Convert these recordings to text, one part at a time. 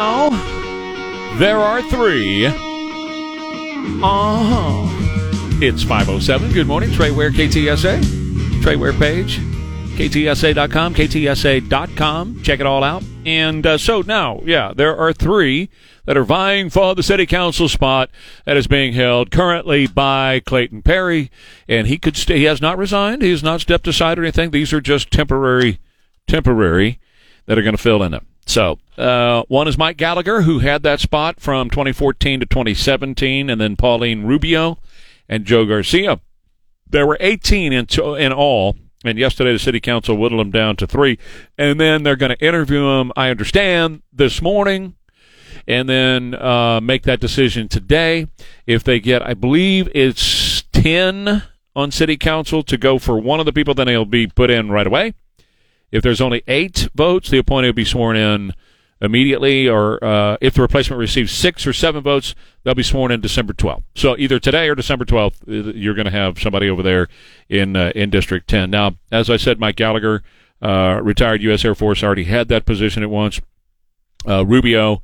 Oh, there are three. Uh huh. It's 507. Good morning, Trey Ware, KTSA. Trey Ware page, ktsa.com, ktsa.com. Check it all out. And uh, so now, yeah, there are three that are vying for the city council spot that is being held currently by Clayton Perry. And he could stay, he has not resigned. He has not stepped aside or anything. These are just temporary, temporary that are going to fill in it. So, uh, one is Mike Gallagher, who had that spot from 2014 to 2017, and then Pauline Rubio and Joe Garcia. There were 18 in, to, in all, and yesterday the city council whittled them down to three. And then they're going to interview them, I understand, this morning, and then uh, make that decision today. If they get, I believe it's 10 on city council to go for one of the people, then they'll be put in right away. If there's only eight votes, the appointee will be sworn in immediately, or uh, if the replacement receives six or seven votes, they'll be sworn in December 12th. So either today or December 12th, uh, you're going to have somebody over there in uh, in District 10. Now, as I said, Mike Gallagher, uh, retired U.S. Air Force, already had that position at once. Uh, Rubio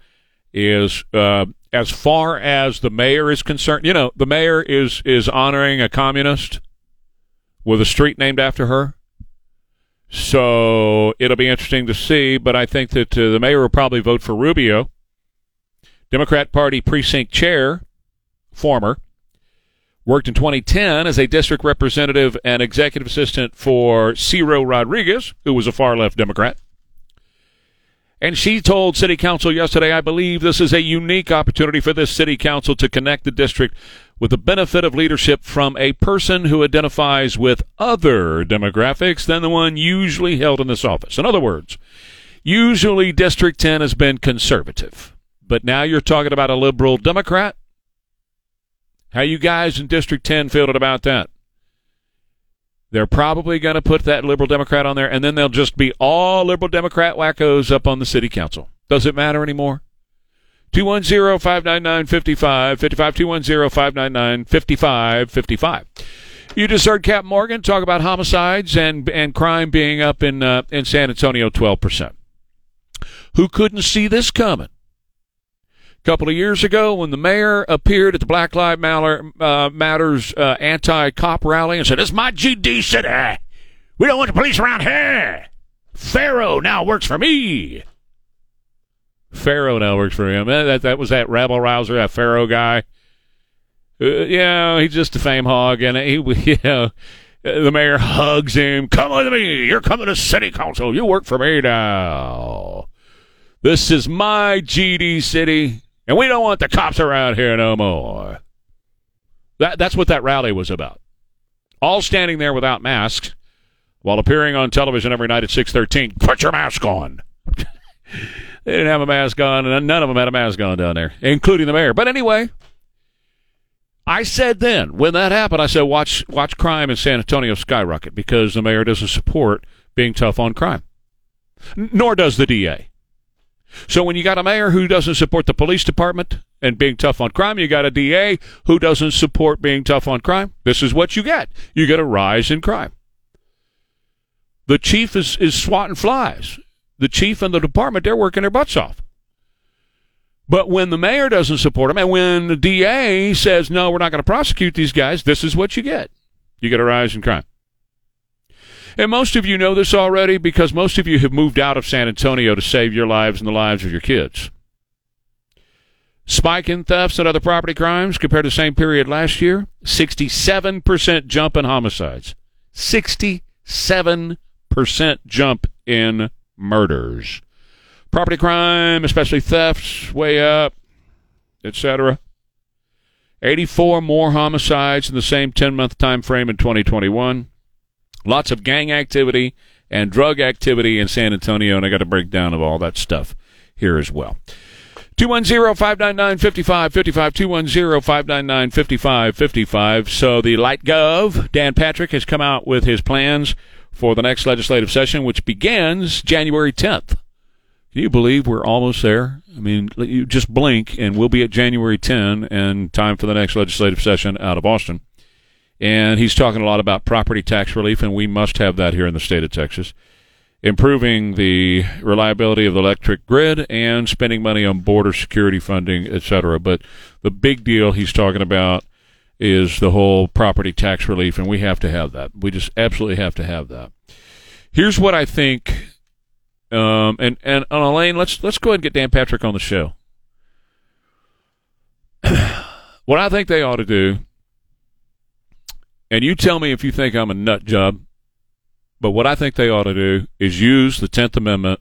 is. Uh, as far as the mayor is concerned, you know, the mayor is is honoring a communist with a street named after her. So it'll be interesting to see, but I think that uh, the mayor will probably vote for Rubio. Democrat Party precinct chair, former, worked in 2010 as a district representative and executive assistant for Ciro Rodriguez, who was a far left Democrat. And she told City Council yesterday, I believe this is a unique opportunity for this City Council to connect the district with the benefit of leadership from a person who identifies with other demographics than the one usually held in this office. In other words, usually District 10 has been conservative, but now you're talking about a liberal Democrat. How you guys in District 10 feeling about that? They're probably going to put that liberal Democrat on there, and then they'll just be all liberal Democrat wackos up on the city council. Does it matter anymore? 210 599 5555. 210 599 5555. You just heard Cap Morgan talk about homicides and and crime being up in uh, in San Antonio 12%. Who couldn't see this coming? A couple of years ago, when the mayor appeared at the Black Lives Matter, uh, Matters uh, anti-cop rally and said, "This is my GD city. We don't want the police around here. Pharaoh now works for me." Pharaoh now works for him. That, that was that rabble rouser, that Pharaoh guy. Uh, yeah, he's just a fame hog, and he, you know, the mayor hugs him. Come with me. You're coming to city council. You work for me now. This is my GD city, and we don't want the cops around here no more. That that's what that rally was about. All standing there without masks, while appearing on television every night at six thirteen. Put your mask on. They didn't have a mask on, and none of them had a mask on down there, including the mayor. But anyway, I said then when that happened, I said watch watch crime in San Antonio skyrocket because the mayor doesn't support being tough on crime, nor does the DA. So when you got a mayor who doesn't support the police department and being tough on crime, you got a DA who doesn't support being tough on crime. This is what you get. You get a rise in crime. The chief is, is swatting flies the chief and the department, they're working their butts off. But when the mayor doesn't support them, and when the DA says, no, we're not going to prosecute these guys, this is what you get. You get a rise in crime. And most of you know this already because most of you have moved out of San Antonio to save your lives and the lives of your kids. Spike in thefts and other property crimes compared to the same period last year 67% jump in homicides. 67% jump in murders. Property crime, especially thefts, way up, etc. 84 more homicides in the same 10-month time frame in 2021. Lots of gang activity and drug activity in San Antonio, and I got a breakdown of all that stuff here as well. 210-599-5555, 210-599-5555. So the Light Gov, Dan Patrick, has come out with his plans for the next legislative session, which begins January 10th. Can you believe we're almost there? I mean, you just blink and we'll be at January 10 and time for the next legislative session out of Austin. And he's talking a lot about property tax relief, and we must have that here in the state of Texas improving the reliability of the electric grid and spending money on border security funding, et cetera. But the big deal he's talking about is the whole property tax relief, and we have to have that. We just absolutely have to have that. Here's what I think, um, and and on Elaine, let's let's go ahead and get Dan Patrick on the show. what I think they ought to do, and you tell me if you think I'm a nut job but what I think they ought to do is use the 10th Amendment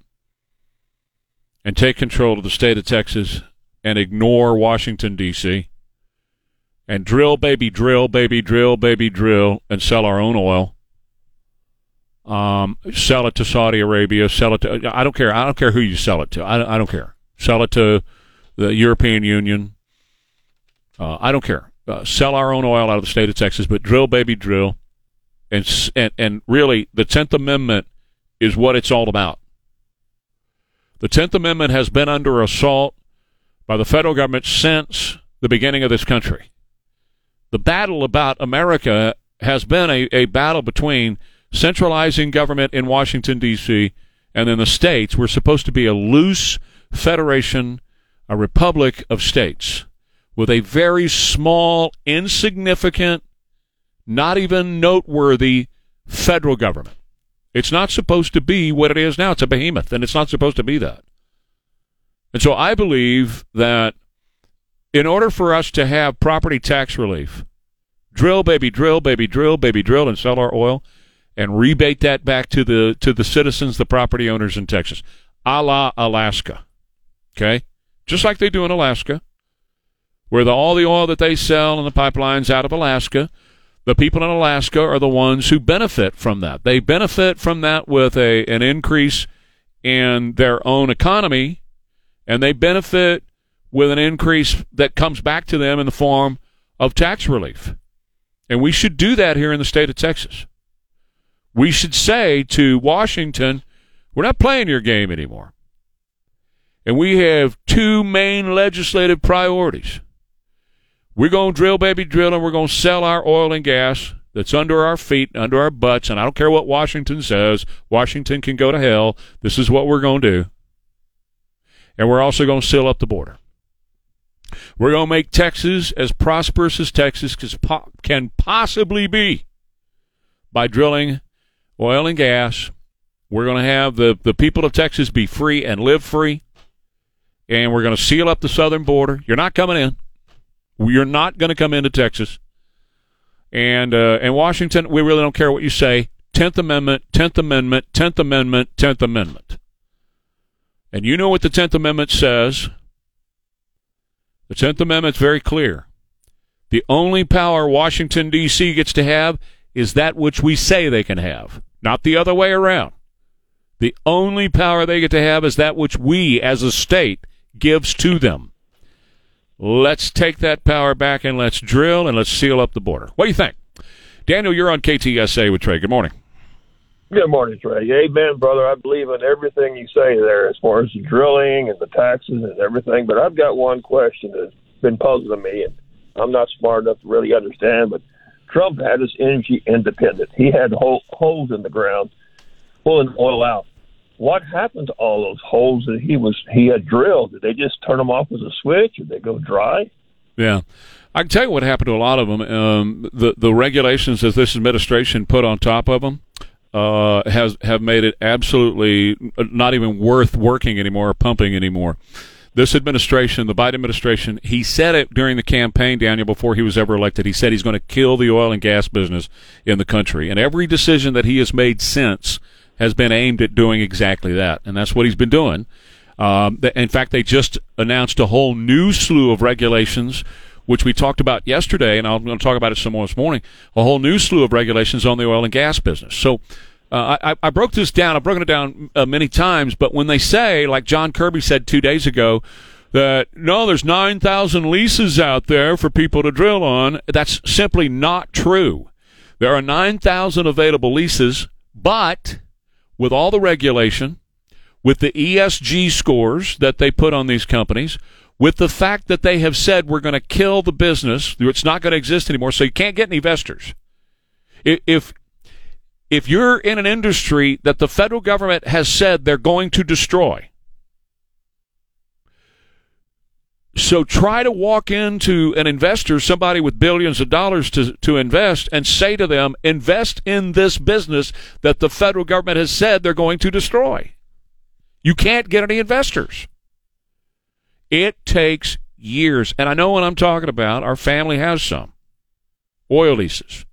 and take control of the state of Texas and ignore Washington, D.C. and drill, baby, drill, baby, drill, baby, drill, and sell our own oil. Um, sell it to Saudi Arabia. Sell it to. I don't care. I don't care who you sell it to. I, I don't care. Sell it to the European Union. Uh, I don't care. Uh, sell our own oil out of the state of Texas, but drill, baby, drill and and and really the Tenth Amendment is what it's all about. The Tenth Amendment has been under assault by the federal government since the beginning of this country. The battle about America has been a, a battle between centralizing government in Washington, D.C., and then the states. We're supposed to be a loose federation, a republic of states, with a very small, insignificant not even noteworthy federal government. It's not supposed to be what it is now. It's a behemoth, and it's not supposed to be that. And so I believe that in order for us to have property tax relief, drill, baby, drill, baby, drill, baby, drill, and sell our oil, and rebate that back to the to the citizens, the property owners in Texas, a la Alaska. Okay, just like they do in Alaska, where the, all the oil that they sell in the pipelines out of Alaska the people in Alaska are the ones who benefit from that. They benefit from that with a an increase in their own economy, and they benefit with an increase that comes back to them in the form of tax relief. And we should do that here in the state of Texas. We should say to Washington, we're not playing your game anymore. And we have two main legislative priorities. We're going to drill, baby, drill, and we're going to sell our oil and gas that's under our feet, under our butts. And I don't care what Washington says. Washington can go to hell. This is what we're going to do. And we're also going to seal up the border. We're going to make Texas as prosperous as Texas can possibly be by drilling oil and gas. We're going to have the, the people of Texas be free and live free. And we're going to seal up the southern border. You're not coming in. You're not going to come into Texas. And uh, and Washington, we really don't care what you say. Tenth Amendment, Tenth Amendment, Tenth Amendment, Tenth Amendment. And you know what the Tenth Amendment says. The Tenth Amendment's very clear. The only power Washington D.C. gets to have is that which we say they can have, not the other way around. The only power they get to have is that which we, as a state, gives to them. Let's take that power back and let's drill and let's seal up the border. What do you think? Daniel, you're on KTSA with Trey. Good morning. Good morning, Trey. Amen, brother. I believe in everything you say there as far as the drilling and the taxes and everything. But I've got one question that's been puzzling me, and I'm not smart enough to really understand. But Trump had his energy independence. He had holes in the ground pulling oil out what happened to all those holes that he was he had drilled? Did they just turn them off with a switch? Did they go dry? Yeah. I can tell you what happened to a lot of them. Um, the the regulations that this administration put on top of them uh, has have made it absolutely not even worth working anymore or pumping anymore. This administration, the Biden administration, he said it during the campaign, Daniel, before he was ever elected. He said he's going to kill the oil and gas business in the country, and every decision that he has made since has been aimed at doing exactly that, and that's what he's been doing. Um, in fact, they just announced a whole new slew of regulations, which we talked about yesterday, and I'm going to talk about it some more this morning. A whole new slew of regulations on the oil and gas business. So. Uh, I, I, broke this down. I've broken it down uh, many times, but when they say, like John Kirby said two days ago, that no, there's 9,000 leases out there for people to drill on. That's simply not true. There are 9,000 available leases, but with all the regulation, with the ESG scores that they put on these companies, with the fact that they have said we're going to kill the business, it's not going to exist anymore, so you can't get any investors. If if you're in an industry that the federal government has said they're going to destroy, so try to walk into an investor, somebody with billions of dollars to, to invest, and say to them, invest in this business that the federal government has said they're going to destroy. You can't get any investors. It takes years. And I know what I'm talking about. Our family has some oil leases.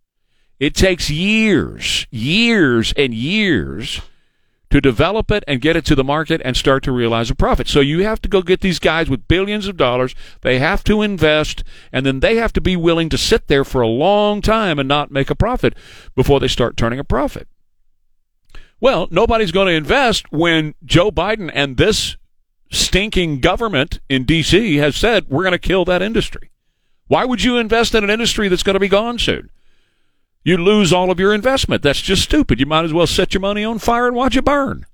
It takes years, years and years to develop it and get it to the market and start to realize a profit. So you have to go get these guys with billions of dollars. They have to invest and then they have to be willing to sit there for a long time and not make a profit before they start turning a profit. Well, nobody's going to invest when Joe Biden and this stinking government in D.C. has said we're going to kill that industry. Why would you invest in an industry that's going to be gone soon? You lose all of your investment. That's just stupid. You might as well set your money on fire and watch it burn.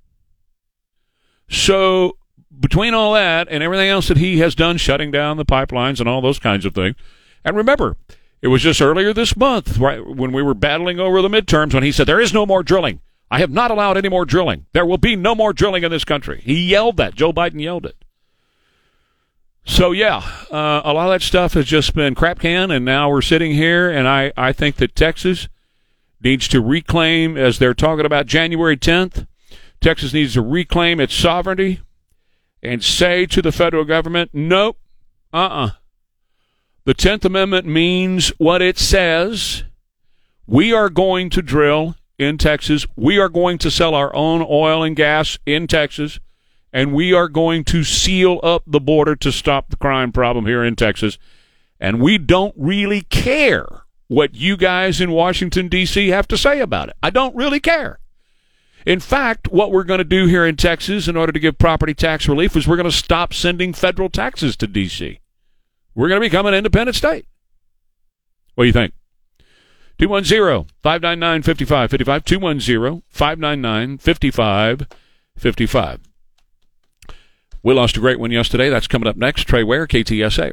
So, between all that and everything else that he has done, shutting down the pipelines and all those kinds of things, and remember, it was just earlier this month, right when we were battling over the midterms, when he said there is no more drilling. I have not allowed any more drilling. There will be no more drilling in this country. He yelled that. Joe Biden yelled it. So yeah, uh, a lot of that stuff has just been crap can, and now we're sitting here, and I, I think that Texas needs to reclaim, as they're talking about January 10th, Texas needs to reclaim its sovereignty and say to the federal government, nope, uh-uh. The 10th Amendment means what it says. We are going to drill in Texas. We are going to sell our own oil and gas in Texas and we are going to seal up the border to stop the crime problem here in Texas. And we don't really care what you guys in Washington, D.C. have to say about it. I don't really care. In fact, what we're going to do here in Texas in order to give property tax relief is we're going to stop sending federal taxes to D.C. We're going to become an independent state. What do you think? 210 599 5555. 210 599 5555. We lost a great one yesterday. That's coming up next. Trey Ware, KTSA.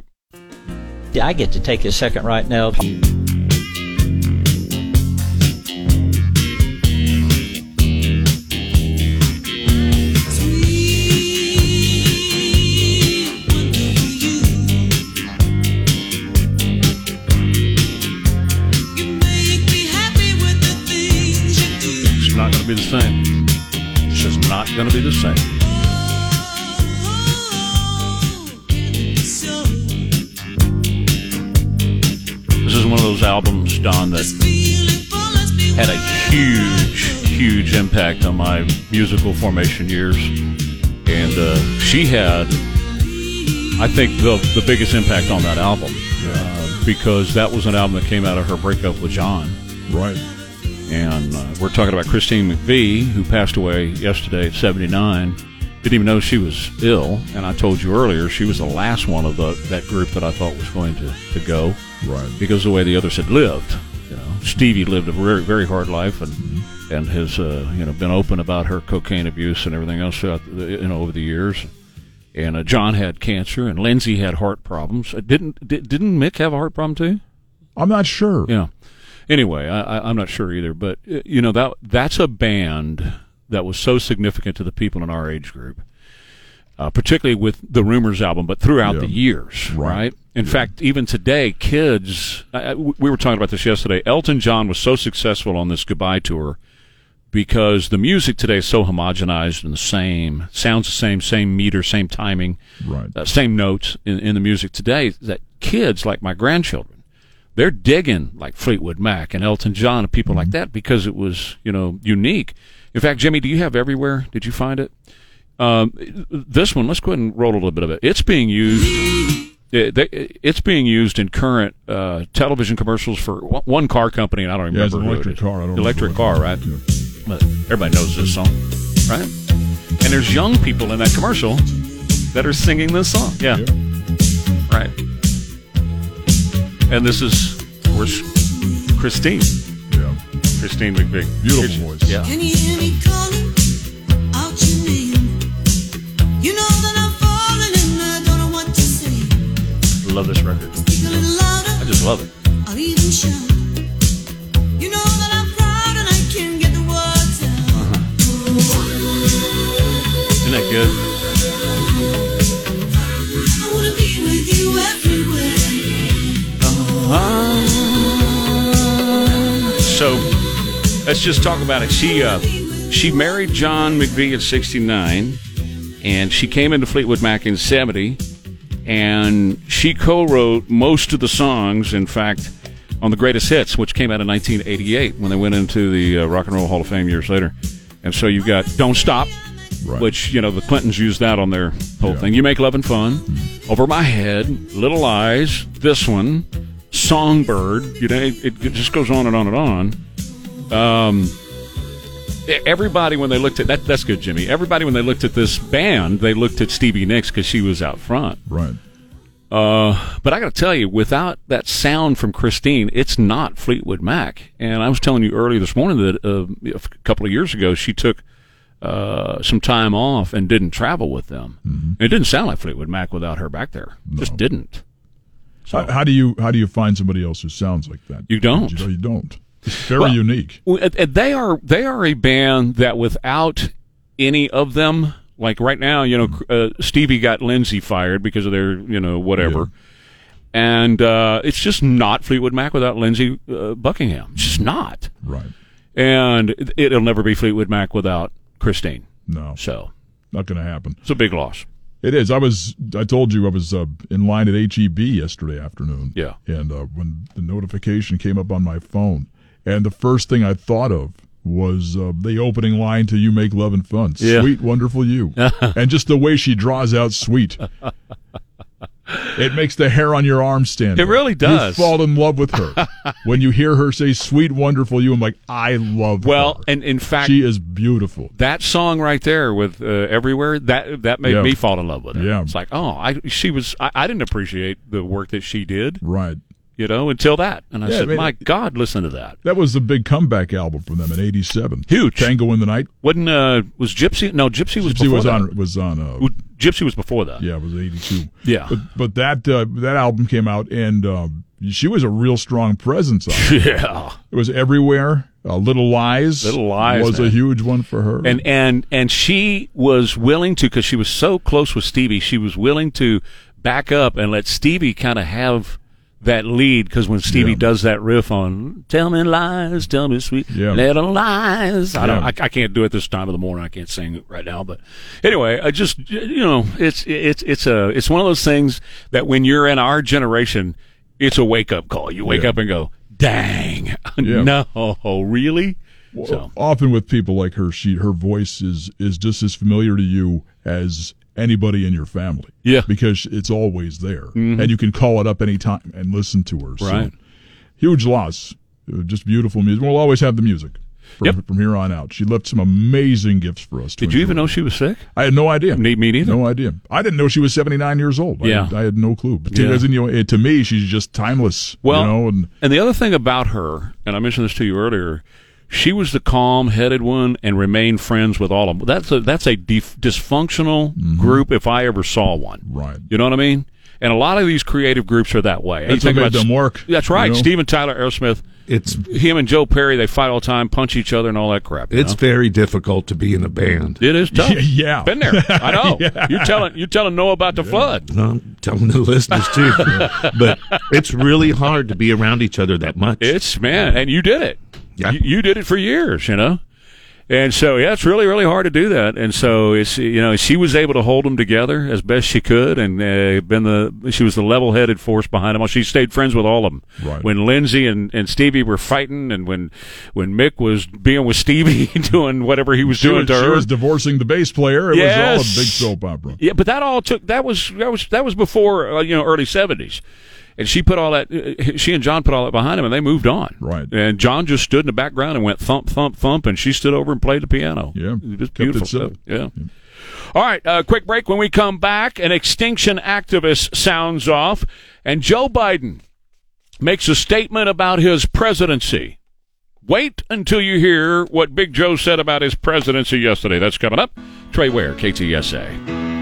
Yeah, I get to take a second right now. Huge, impact on my musical formation years. And uh, she had, I think, the, the biggest impact on that album uh, because that was an album that came out of her breakup with John. Right. And uh, we're talking about Christine McVie, who passed away yesterday at 79. Didn't even know she was ill. And I told you earlier, she was the last one of the, that group that I thought was going to, to go Right. because the way the others had lived. You know, Stevie lived a very very hard life and and has uh, you know been open about her cocaine abuse and everything else throughout the, you know over the years. And uh, John had cancer and Lindsey had heart problems. Uh, didn't did, didn't Mick have a heart problem too? I'm not sure. Yeah. Anyway, I, I'm not sure either, but uh, you know that that's a band that was so significant to the people in our age group, uh, particularly with the Rumors album, but throughout Yeah. the years, Right. right? In fact, even today, kids. I- we were talking about this yesterday. Elton John was so successful on this goodbye tour because the music today is so homogenized and the same, sounds the same, same meter, same timing, Right. uh, same notes in, in the music today. That kids like my grandchildren, they're digging like Fleetwood Mac and Elton John and people like that because it was you know unique. In fact, Jimmy, do you have everywhere? Did you find it? Um, this one, let's go ahead and roll a little bit of it. It's being used. it- they- It's being used in current uh, television commercials for one- one car company, and I don't remember. Yeah, it's an who it electric car. I don't electric car, right? it is. But everybody knows this song, right? And there's young people in that commercial that are singing this song. Yeah. Right. And this is, of course, Christine. Yeah. Christine McVie. Beautiful Here's- voice. Yeah. Can you hear me calling out your name? You know that I'm falling I don't know what to say. Love this record. Speak a little louder, I just love it. Isn't that good? I wanna be with you everywhere. So let's just talk about it. She uh, she married John McVie at 69, and she came into Fleetwood Mac in 70, and she co-wrote most of the songs. In fact, on the Greatest Hits, which came out in 1988 when they went into the uh, Rock and Roll Hall of Fame years later. And so you've got "Don't Stop," Right. which you know the Clintons used that on their whole Yeah. thing. "You Make Loving Fun," "Over My Head," "Little Lies," this one, "Songbird." You know, it, it just goes on and on and on. Um, everybody when they looked at that, that's good, Jimmy. Everybody when they looked at this band, they looked at Stevie Nicks because she was out front. Right. Uh, but I got to tell you, without that sound from Christine, it's not Fleetwood Mac. And I was telling you earlier this morning that uh, a couple of years ago, she took uh, some time off and didn't travel with them. And it didn't sound like Fleetwood Mac without her back there. Just didn't. So How, how do you how do you find somebody else who sounds like that? You don't. You, know, you don't. It's very Well, unique. Well, and- and they are they are a band that without any of them, like right now, you know, uh, Stevie got Lindsey fired because of their, you know, whatever, and uh, it's just not Fleetwood Mac without Lindsey uh, Buckingham. It's just not, Right. and it'll never be Fleetwood Mac without Christine. No, So not going to happen. it's a big loss. It is. I was. I told you I was uh, in line at HEB yesterday afternoon. Yeah. And uh, when the notification came up on my phone, and the first thing I thought of was uh, the opening line to "You Make Loving Fun." Yeah. Sweet, wonderful you, and just the way she draws out "sweet." It makes the hair on your arm stand. It up. really does. You fall in love with her when you hear her say "sweet, wonderful you." I'm like, I love. Well, her. and in fact, she is beautiful. that song right there with uh, everywhere that that made Yeah. me fall in love with her. Yeah. It's like, oh, I she was I, I didn't appreciate the work that she did. Right. you know, until that. And I Yeah, said, I mean- my God, listen to that. That was the big comeback album from them in '87. Huge. Tango in the Night. Wasn't uh was Gypsy? No, Gypsy was Gypsy was that. on was on uh, Gypsy was before that. yeah, it was '82. Yeah. but but that uh, that album came out and uh, she was a real strong presence on it. Yeah. It was everywhere. Uh, Little Lies, Little Lies, was a huge one for her. And and and she was willing to because she was so close with Stevie. She was willing to back up and let Stevie kind of have that lead because when Stevie Yeah. does that riff on "Tell me lies, tell me sweet Yeah. little lies," I don't. I, I can't do it this time of the morning. I can't sing it right now, but anyway, I just you know, it's it's it's a it's one of those things that when you're in our generation, it's a wake up call. You wake Yeah. up and go, "Dang, no, really." So often with people like her, she her voice is is just as familiar to you as anybody in your family. Yeah. Mm-hmm. because it's always there, and you can call it up anytime and listen to her. So, Right. huge loss. Uh, Just beautiful music. We'll always have the music. From, Yep. from here on out, she left some amazing gifts for us. to did you even know she was sick? I had no idea. Me- me neither. No idea. I didn't know she was 79 years old. I Yeah. had, I had no clue. But to, Yeah. in, you know, to me, she's just timeless. Well, you know, and And the other thing about her, and I mentioned this to you earlier, she was the calm-headed one and remained friends with all of them. That's a that's a def- dysfunctional group if I ever saw one. Mm-hmm. Right. You know what I mean? And a lot of these creative groups are that way. That's You what made about- them work, That's you right. know? Steven Tyler, Aerosmith. It's Him and Joe Perry, they fight all the time, punch each other, and all that crap. it's know? very difficult to be in a band. it is tough. Yeah. been there. I know. You're telling you're telling Noah about the flood. No, I'm telling the listeners too, but it's really hard to be around each other that much. It's man, and you did it. Yeah. You, you did it for years, you know. And so, yeah, it's really, really hard to do that. And so, it's you know, she was able to hold them together as best she could, and uh, been the she was the level-headed force behind them. all. She stayed friends with all of them. Right. When Lindsey and, and Stevie were fighting, and when when Mick was being with Stevie doing whatever he was she, doing was, to she her. was divorcing the bass player. It was all a big soap opera. Yeah, but that all took that was that was that was before uh, you know early seventies, and she put all that. Uh, she and John put all that behind him, and they moved on. Right. And John just stood in the background and went thump thump thump, and she stood over and played the piano. Yeah. it was beautiful stuff. Yeah. All right, uh, quick break. When we come back, an extinction activist sounds off, and Joe Biden makes a statement about his presidency. Wait until you hear what Big Joe said about his presidency yesterday. That's coming up. Trey Ware, KTSA.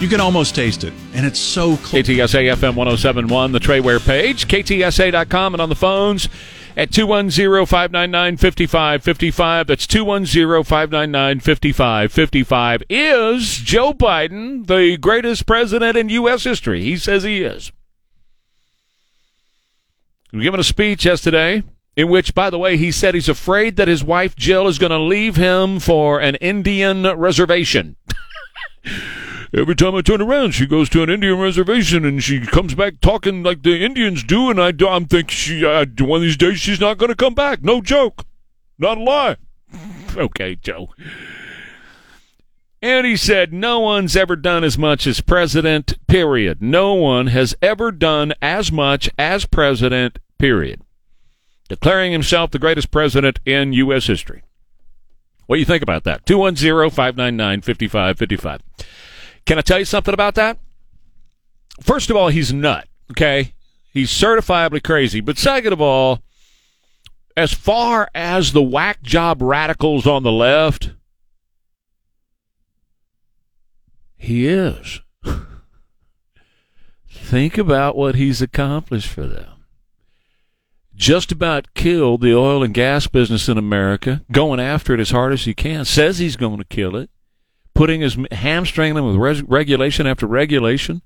You can almost taste it, and it's so close. KTSA FM 1071, the Trey Ware page, KTSA.com, and on the phones at 210 599 5555. That's 210 599 5555. Is Joe Biden the greatest president in U.S. history? He says he is. He given a speech yesterday in which, by the way, he said he's afraid that his wife Jill is going to leave him for an Indian reservation. Every time I turn around, she goes to an Indian reservation and she comes back talking like the Indians do, and I, I'm thinking she, uh, one of these days she's not going to come back. No joke, not a lie. okay, Joe. And he said, No one's ever done as much as president, period. No one has ever done as much as president, period. Declaring himself the greatest president in U.S. history. What do you think about that? 210 599 5555. Can I tell you something about that? First of all, he's nut, okay? He's certifiably crazy. But second of all, as far as the whack job radicals on the left, he is. Think about what he's accomplished for them. Just about killed the oil and gas business in America, going after it as hard as he can. Says he's going to kill it putting his hamstringing them with res- regulation after regulation,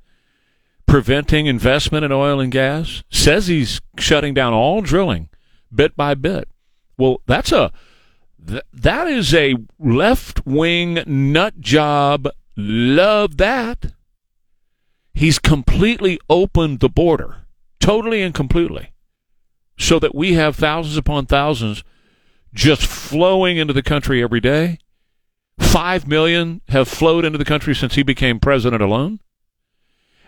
preventing investment in oil and gas. Says he's shutting down all drilling bit by bit. Well, that's a th- that is a left wing nut job. Love that. He's completely opened the border, totally and completely, so that we have thousands upon thousands just flowing into the country every day. Five million have flowed into the country since he became president alone.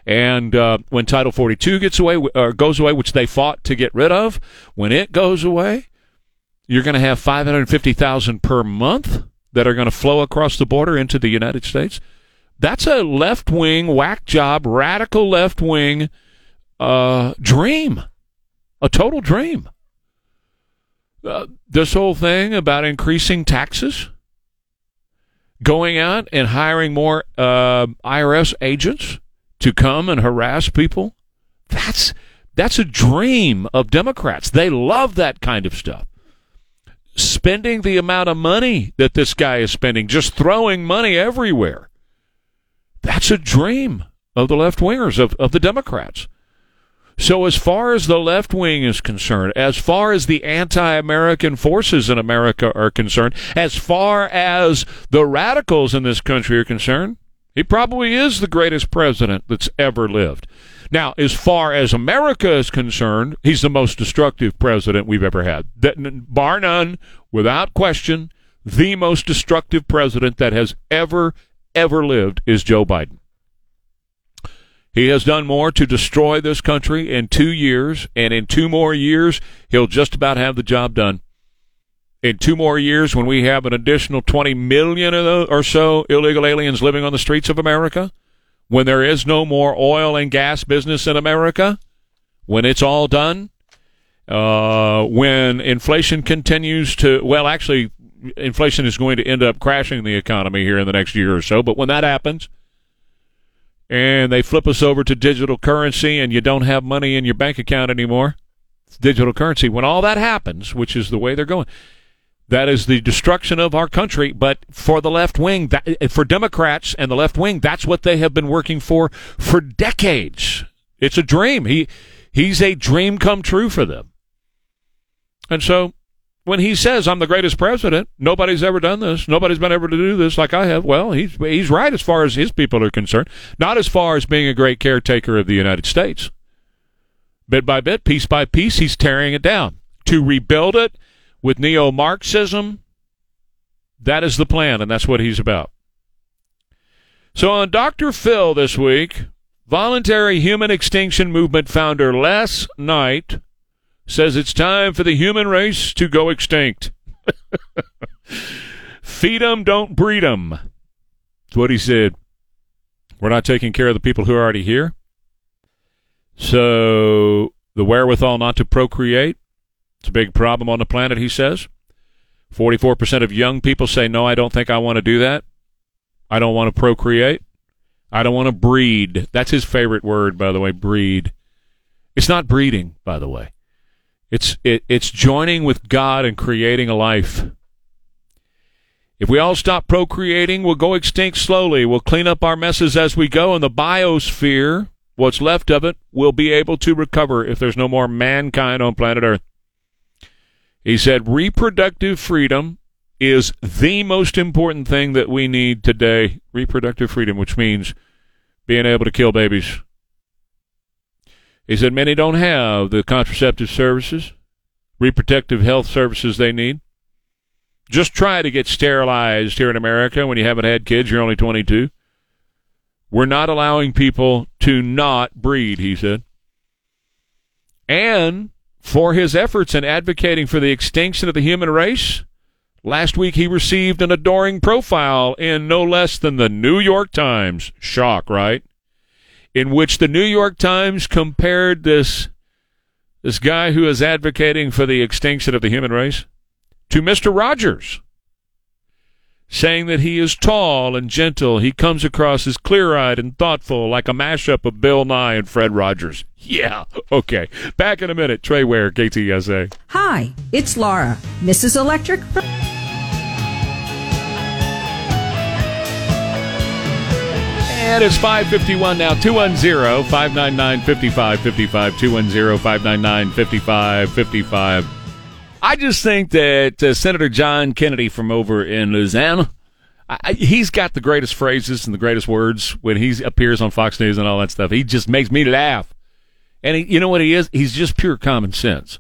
And uh, when Title 42 gets away, or goes away, which they fought to get rid of, when it goes away, you're going to have 550,000 per month that are going to flow across the border into the United States. That's a left wing whack job, radical left wing uh, dream, a total dream. Uh, this whole thing about increasing taxes going out and hiring more uh, IRS agents to come and harass people. That's that's a dream of Democrats. They love that kind of stuff. Spending the amount of money that this guy is spending, just throwing money everywhere. That's a dream of the left wingers, of, of the Democrats. So, as far as the left wing is concerned, as far as the anti American forces in America are concerned, as far as the radicals in this country are concerned, he probably is the greatest president that's ever lived. Now, as far as America is concerned, he's the most destructive president we've ever had. That, bar none, without question, the most destructive president that has ever, ever lived is Joe Biden. He has done more to destroy this country in two years, and in two more years, he'll just about have the job done. In two more years, when we have an additional 20 million or so illegal aliens living on the streets of America, when there is no more oil and gas business in America, when it's all done, uh, when inflation continues to, well, actually, inflation is going to end up crashing the economy here in the next year or so, but when that happens, and they flip us over to digital currency and you don't have money in your bank account anymore. It's digital currency. When all that happens, which is the way they're going, that is the destruction of our country. But for the left wing, that, for Democrats and the left wing, that's what they have been working for for decades. It's a dream. He he's a dream come true for them. And so when he says I'm the greatest president, nobody's ever done this, nobody's been able to do this like I have. Well, he's he's right as far as his people are concerned, not as far as being a great caretaker of the United States. Bit by bit, piece by piece, he's tearing it down to rebuild it with neo-Marxism. That is the plan, and that's what he's about. So on Dr. Phil this week, Voluntary Human Extinction Movement founder Les Knight says it's time for the human race to go extinct. Feed 'em, don't breed 'em. That's what he said. We're not taking care of the people who are already here. So the wherewithal not to procreate, it's a big problem on the planet, he says. 44% of young people say, no, I don't think I want to do that. I don't want to procreate. I don't want to breed. That's his favorite word, by the way, breed. It's not breeding, by the way. It's it, it's joining with God and creating a life. If we all stop procreating, we'll go extinct slowly. We'll clean up our messes as we go, and the biosphere, what's left of it, will be able to recover if there's no more mankind on planet Earth. He said reproductive freedom is the most important thing that we need today. Reproductive freedom, which means being able to kill babies. He said many don't have the contraceptive services, reproductive health services they need. Just try to get sterilized here in America when you haven't had kids, you're only 22. We're not allowing people to not breed, he said. And for his efforts in advocating for the extinction of the human race, last week he received an adoring profile in no less than the New York Times. Shock, right? In which the New York Times compared this this guy who is advocating for the extinction of the human race to Mr. Rogers, saying that he is tall and gentle. He comes across as clear eyed and thoughtful, like a mashup of Bill Nye and Fred Rogers. Yeah, okay. Back in a minute. Trey Ware, KTSA. Hi, it's Laura, Mrs. Electric. It's 551 now. 210 599 5555. 210 599 5555. I just think that uh, Senator John Kennedy from over in Louisiana, I- he's got the greatest phrases and the greatest words when he appears on Fox News and all that stuff. He just makes me laugh. And he, you know what he is? He's just pure common sense.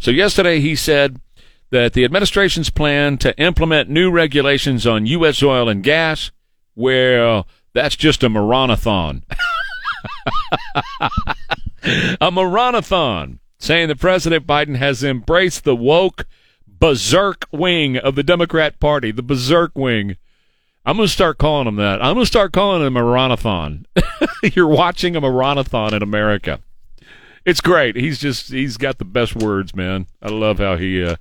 So yesterday he said that the administration's plan to implement new regulations on U.S. oil and gas, well, that's just a moronathon. a moronathon, saying that President Biden has embraced the woke berserk wing of the Democrat Party, the berserk wing. I'm going to start calling them that. I'm going to start calling them a moronathon. You're watching a moronathon in America. It's great. He's just he's got the best words, man. I love how he uh,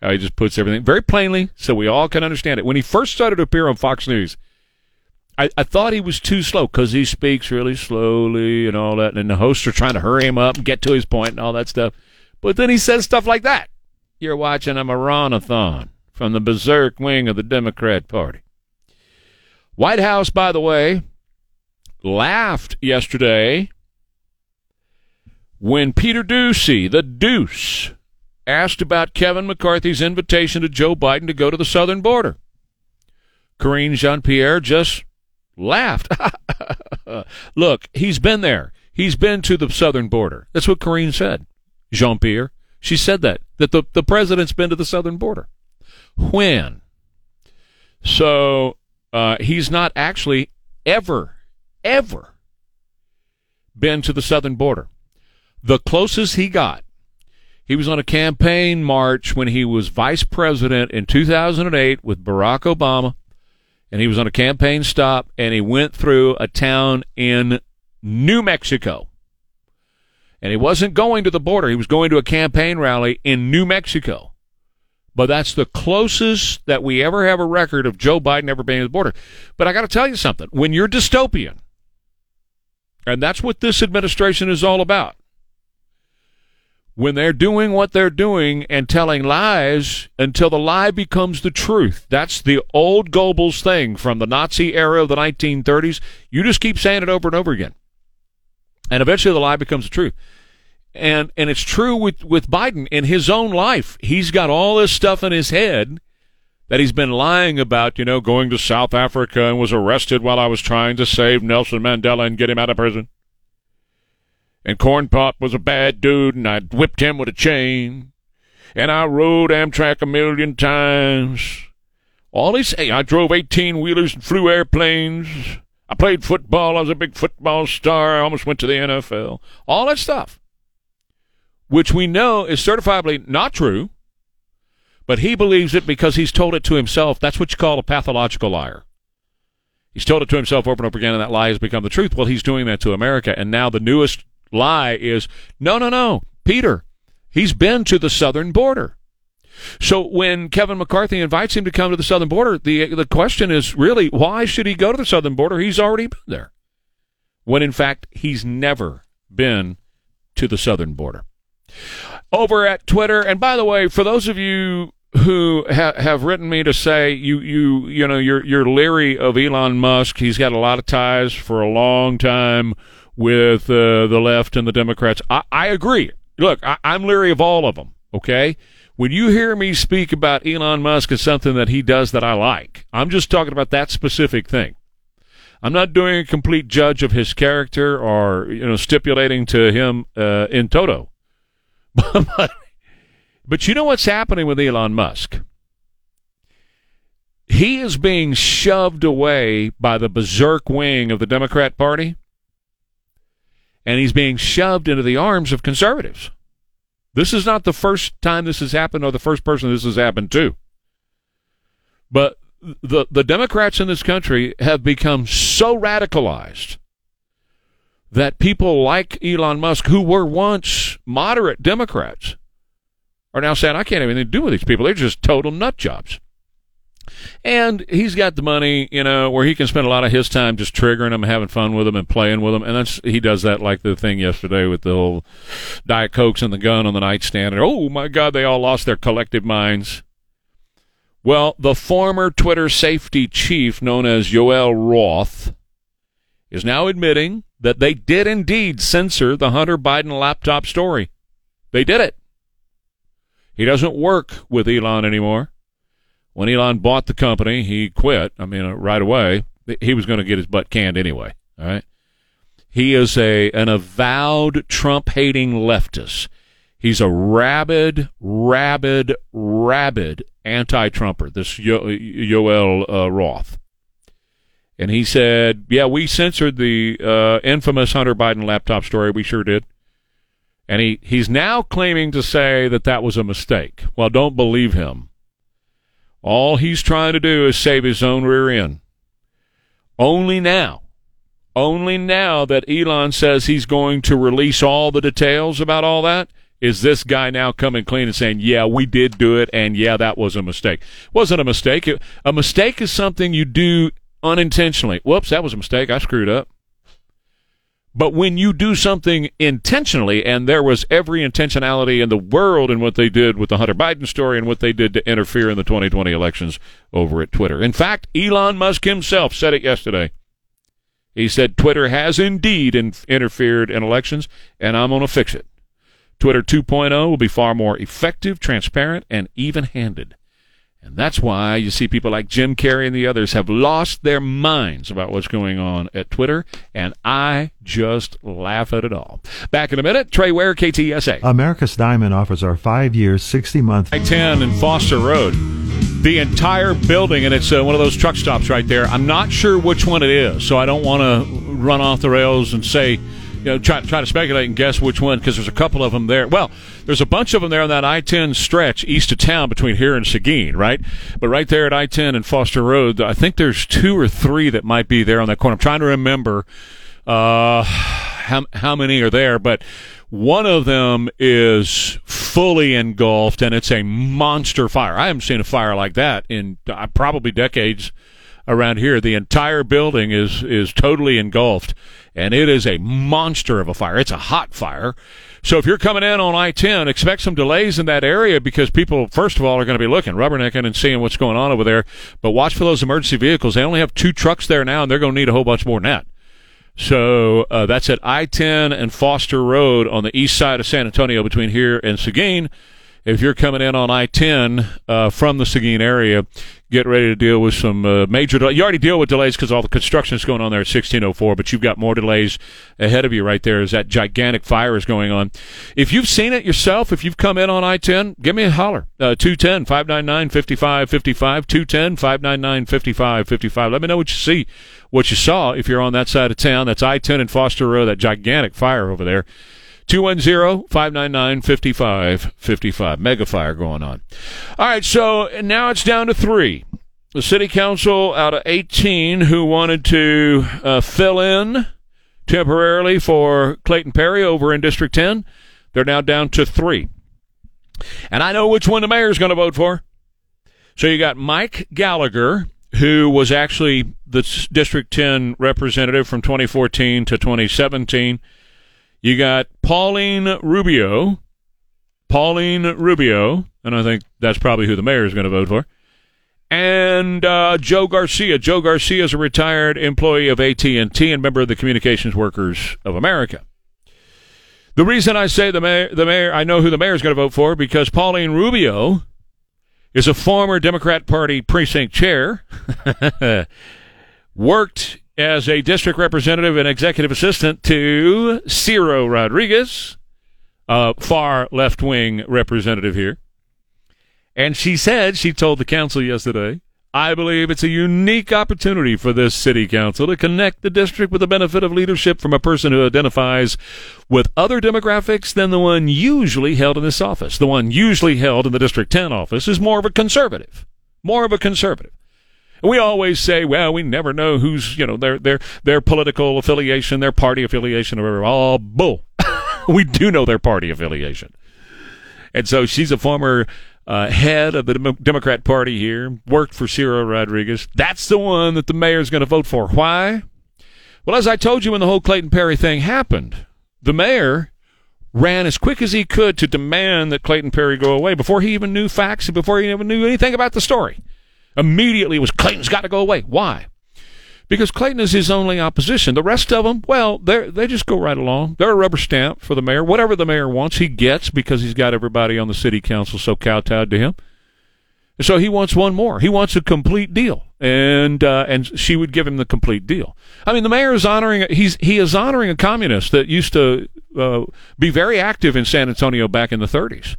how he just puts everything very plainly so we all can understand it. When he first started to appear on Fox News, I, I thought he was too slow because he speaks really slowly and all that, and the hosts are trying to hurry him up and get to his point and all that stuff. But then he says stuff like that. You're watching a moronathon from the berserk wing of the Democrat Party. White House, by the way, laughed yesterday when Peter Doocy, the Deuce, asked about Kevin McCarthy's invitation to Joe Biden to go to the southern border. Karine Jean Pierre just laughed. Look, he's been there. He's been to the southern border. That's what Karine said. Jean Pierre. She said that, that the, the president's been to the southern border. When? So uh, he's not actually ever, ever been to the southern border. The closest he got, he was on a campaign march when he was vice president in 2008 with Barack Obama, and he was on a campaign stop, and he went through a town in New Mexico. And he wasn't going to the border, he was going to a campaign rally in New Mexico. But that's the closest that we ever have a record of Joe Biden ever being to the border. But I got to tell you something. When you're dystopian, and that's what this administration is all about, when they're doing what they're doing and telling lies until the lie becomes the truth. That's the old Goebbels thing from the Nazi era of the 1930s. You just keep saying it over and over again. And eventually the lie becomes the truth. And and it's true with, with Biden in his own life. He's got all this stuff in his head that he's been lying about, you know, going to South Africa and was arrested while I was trying to save Nelson Mandela and get him out of prison and Corn Pop was a bad dude, and I whipped him with a chain, and I rode Amtrak a million times. All he say, I drove eighteen wheelers and flew airplanes. I played football. I was a big football star. I almost went to the NFL. All that stuff, which we know is certifiably not true, but he believes it because he's told it to himself. That's what you call a pathological liar. He's told it to himself over and over again, and that lie has become the truth. Well, he's doing that to America. And now the newest lie is no, no, no. Peter, he's been to the southern border. So when Kevin McCarthy invites him to come to the southern border, the the question is really why should he go to the southern border? He's already been there. When in fact he's never been to the southern border. Over at Twitter, and by the way, for those of you who ha- have written me to say you you you know you're you're leery of Elon Musk. He's got a lot of ties for a long time with uh, the left and the Democrats. I, I agree. Look, I, I'm leery of all of them. Okay. When you hear me speak about Elon Musk as something that he does that I like, I'm just talking about that specific thing. I'm not doing a complete judge of his character or you know stipulating to him uh, in toto. but but you know what's happening with Elon Musk? He is being shoved away by the berserk wing of the Democrat Party, and he's being shoved into the arms of conservatives. This is not the first time this has happened or the first person this has happened to. But the the Democrats in this country have become so radicalized that people like Elon Musk, who were once moderate Democrats, are now saying, I can't have anything to do with these people. They're just total nut jobs. And he's got the money, you know, where he can spend a lot of his time just triggering them, having fun with them, and playing with them. And that's he does that like the thing yesterday with the Diet Cokes and the gun on the nightstand. And oh my God, they all lost their collective minds. Well, the former Twitter safety chief, known as Yoel Roth, is now admitting that they did indeed censor the Hunter Biden laptop story. They did it. He doesn't work with Elon anymore. When Elon bought the company, he quit. I mean, uh, right away. He was going to get his butt canned anyway. All right. He is a an avowed Trump hating leftist. He's a rabid, rabid, rabid anti-Trumper. This Yo- Yoel uh, Roth, and he said, "Yeah, we censored the uh, infamous Hunter Biden laptop story. We sure did." And he, he's now claiming to say that that was a mistake. Well, don't believe him. All he's trying to do is save his own rear end. Only now, only now that Elon says he's going to release all the details about all that, is this guy now coming clean and saying, yeah, we did do it, and yeah, that was a mistake. Wasn't a mistake. A mistake is something you do unintentionally. Whoops, that was a mistake. I screwed up. But when you do something intentionally, and there was every intentionality in the world in what they did with the Hunter Biden story and what they did to interfere in the 2020 elections over at Twitter. In fact, Elon Musk himself said it yesterday. He said Twitter has indeed in- interfered in elections, and I'm going to fix it. Twitter 2.0 will be far more effective, transparent, and even handed. And that's why you see people like Jim Carrey and the others have lost their minds about what's going on at Twitter, and I just laugh at it all. Back in a minute, Trey Ware, KTSA. America's Diamond offers our five year, 60 month. I 10 and Foster Road. The entire building, and it's uh, one of those truck stops right there. I'm not sure which one it is, so I don't want to run off the rails and say, you know, try, try to speculate and guess which one because there's a couple of them there. Well, there's a bunch of them there on that I-10 stretch east of town between here and Seguin, right? But right there at I-10 and Foster Road, I think there's two or three that might be there on that corner. I'm trying to remember uh, how how many are there, but one of them is fully engulfed, and it's a monster fire. I haven't seen a fire like that in uh, probably decades around here. The entire building is is totally engulfed, and it is a monster of a fire. It's a hot fire. So if you're coming in on I-10, expect some delays in that area because people, first of all, are going to be looking, rubbernecking, and seeing what's going on over there. But watch for those emergency vehicles. They only have two trucks there now, and they're going to need a whole bunch more than that. So uh, that's at I 10 and Foster Road on the east side of San Antonio between here and Seguin. If you're coming in on I-10 uh, from the Seguin area, get ready to deal with some uh, major. Del- you already deal with delays because all the construction is going on there at 1604, but you've got more delays ahead of you right there as that gigantic fire is going on. If you've seen it yourself, if you've come in on I-10, give me a holler. Uh, 210 599 5555 210 599 5555. Let me know what you see, what you saw if you're on that side of town. That's I-10 and Foster Road, that gigantic fire over there. 210-599-5555. Mega fire going on. All right, so now it's down to three. The city council out of 18 who wanted to uh, fill in temporarily for Clayton Perry over in District 10, they're now down to three. And I know which one the mayor's going to vote for. So you got Mike Gallagher, who was actually the District 10 representative from 2014 to 2017. You got Pauline Rubio. Pauline Rubio, and I think that's probably who the mayor is going to vote for. And uh, Joe Garcia. Joe Garcia is a retired employee of AT&T and member of the Communications Workers of America. The reason I say the mayor, the mayor, I know who the mayor is going to vote for because Pauline Rubio is a former Democrat Party precinct chair, worked as a district representative and executive assistant to Ciro Rodriguez, a far left wing representative here. And she said, she told the council yesterday, I believe it's a unique opportunity for this city council to connect the district with the benefit of leadership from a person who identifies with other demographics than the one usually held in this office. The one usually held in the District 10 office is more of a conservative. More of a conservative. We always say, well, we never know who's, you know, their their their political affiliation, their party affiliation, or whatever. All bull. we do know their party affiliation. And so she's a former uh, head of the Dem- Democrat Party here, worked for Ciro Rodriguez. That's the one that the mayor's going to vote for. Why? Well, as I told you when the whole Clayton Perry thing happened, the mayor ran as quick as he could to demand that Clayton Perry go away before he even knew facts and before he even knew anything about the story. Immediately it was Clayton's got to go away. Why? Because Clayton is his only opposition. The rest of them, well, they they just go right along. They're a rubber stamp for the mayor. Whatever the mayor wants, he gets because he's got everybody on the city council so kowtowed to him. So he wants one more. He wants a complete deal, and uh, and she would give him the complete deal. I mean, the mayor is honoring. He's he is honoring a communist that used to uh, be very active in San Antonio back in the 30s,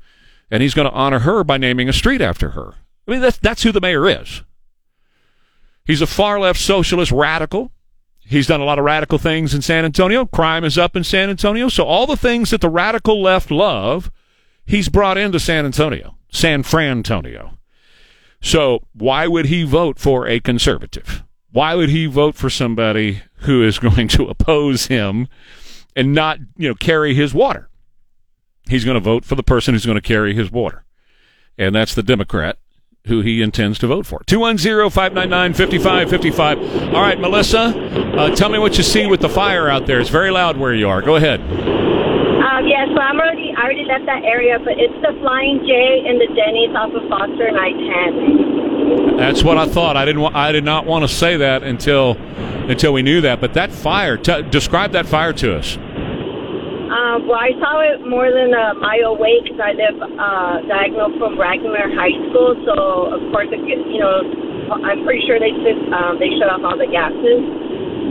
and he's going to honor her by naming a street after her. I mean, that's that's who the mayor is. He's a far left socialist radical. He's done a lot of radical things in San Antonio. Crime is up in San Antonio. So all the things that the radical left love, he's brought into San Antonio, San Frantonio. So why would he vote for a conservative? Why would he vote for somebody who is going to oppose him and not, you know, carry his water? He's going to vote for the person who's going to carry his water. And that's the Democrat who he intends to vote for. 210-599-5555. All right, Melissa, uh, tell me what you see with the fire out there. It's very loud where you are. Go ahead. Um, yeah, so I'm already I already left that area, but it's the Flying J and the Denny's off of Foster and I-10. That's what I thought. I didn't. Wa- I did not want to say that until until we knew that. But that fire. T- describe that fire to us. Um, well, I saw it more than a mile away because I live uh, diagonal from Wagner High School. So of course, it, you know, I'm pretty sure they took, um, they shut off all the gases.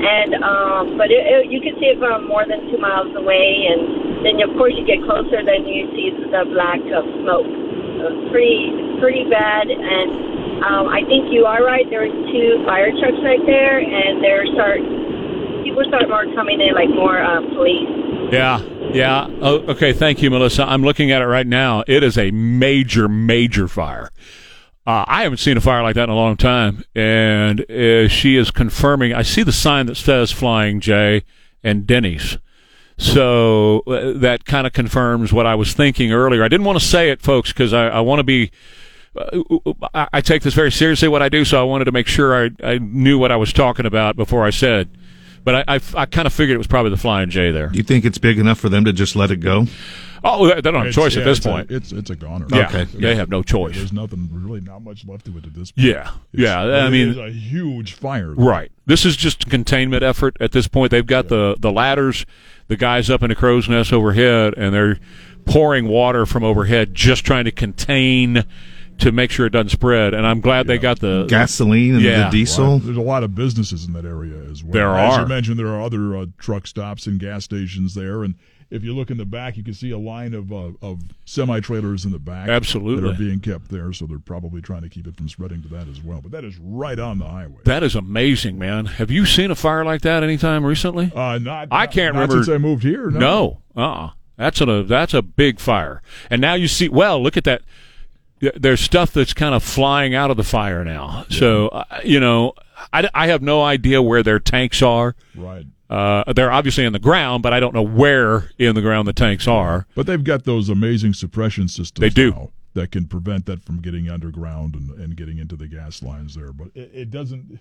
And um, but it, it, you can see it from more than two miles away, and then of course you get closer, then you see the black of smoke. So it's pretty, pretty bad. And um, I think you are right. There's two fire trucks right there, and they're start people start more coming in, like more uh, police. Yeah. Yeah. Oh, okay. Thank you, Melissa. I'm looking at it right now. It is a major, major fire. Uh, I haven't seen a fire like that in a long time, and uh, she is confirming. I see the sign that says "Flying J" and Denny's, so uh, that kind of confirms what I was thinking earlier. I didn't want to say it, folks, because I, I want to be. Uh, I, I take this very seriously what I do, so I wanted to make sure I, I knew what I was talking about before I said. But I, I, I kind of figured it was probably the Flying J there. You think it's big enough for them to just let it go? Oh, they they don't have a It's- choice yeah, at this it's a- point. it's it's a goner. Yeah, Okay. they have no choice. There's nothing really, not much left of it at this point. Yeah, It's- yeah. it I mean, is a huge fire. right. This is just a containment effort at this point. They've got the the ladders, the guys up in the crow's nest overhead, and they're pouring water from overhead, just trying to contain to make sure it doesn't spread. And I'm glad they got the Gasoline and Yeah. the diesel. There's a lot of businesses in that area as well. There As are. you mentioned, there are other uh, truck stops and gas stations there, and if you look in the back, you can see a line of uh, of semi trailers in the back. Absolutely. that are being kept there. So they're probably trying to keep it from spreading to that as well. But that is right on the highway. That is amazing, man. Have you seen a fire like that anytime recently? Uh, not, I can't not remember since I moved here. No, No, uh-uh. That's a that's a big fire. And now you see. Well, look at that. Th- There's stuff that's kind of flying out of the fire now. So uh, you know, I, I have no idea where their tanks are. right. Uh, they're obviously in the ground, but I don't know where in the ground the tanks are. But they've got those amazing suppression systems. They do. now that can prevent that from getting underground and, and getting into the gas lines there. But it, it doesn't.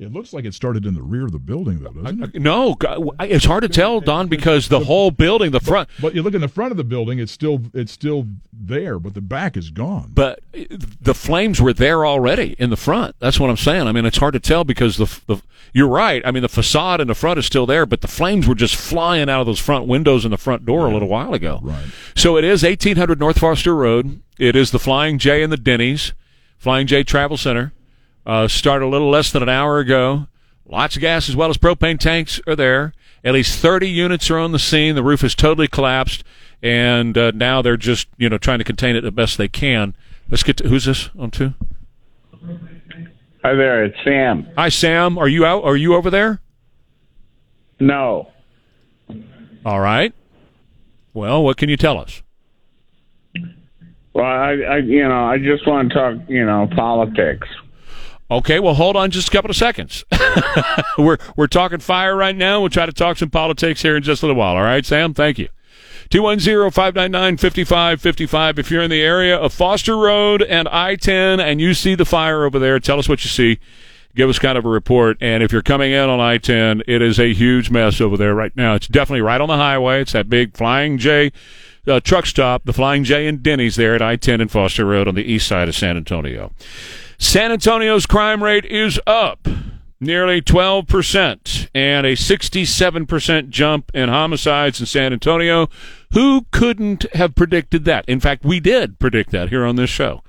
It looks like it started in the rear of the building, though, doesn't it? No, it's hard to tell, Don, because the whole building, the front, But you look in the front of the building; it's still it's still there, but the back is gone. but eh, the flames were there already in the front. That's what I'm saying. I mean, it's hard to tell because the, the you're right. I mean, the facade in the front is still there, but the flames were just flying out of those front windows and the front door a little while ago. Right. So it is 1800 North Foster Road. It is the Flying J and the Denny's, Flying J Travel Center. Uh, started a little less than an hour ago. Lots of gas as well as propane tanks are there. At least 30 units are on the scene. The roof is totally collapsed, and uh, now they're just you know trying to contain it the best they can. Let's get to who's this on two? Hi there, it's Sam. Hi Sam, are you out? Are you over there? No. All right. Well, what can you tell us? Well, I, I, you know, I just want to talk, you know, politics. Okay, well, hold on just a couple of seconds. we're we're talking fire right now. We'll try to talk some politics here in just a little while. All right, Sam? Thank you. 210-599-5555. If you're in the area of Foster Road and I-10 and you see the fire over there, tell us what you see. Give us kind of a report. And if you're coming in on I-10, it is a huge mess over there right now. It's definitely right on the highway. It's that big Flying J uh, truck stop, the Flying J and Denny's there at I-10 and Foster Road on the east side of San Antonio. San Antonio's crime rate is up nearly 12% and a 67% jump in homicides in San Antonio. Who couldn't have predicted that? In fact, we did predict that here on this show.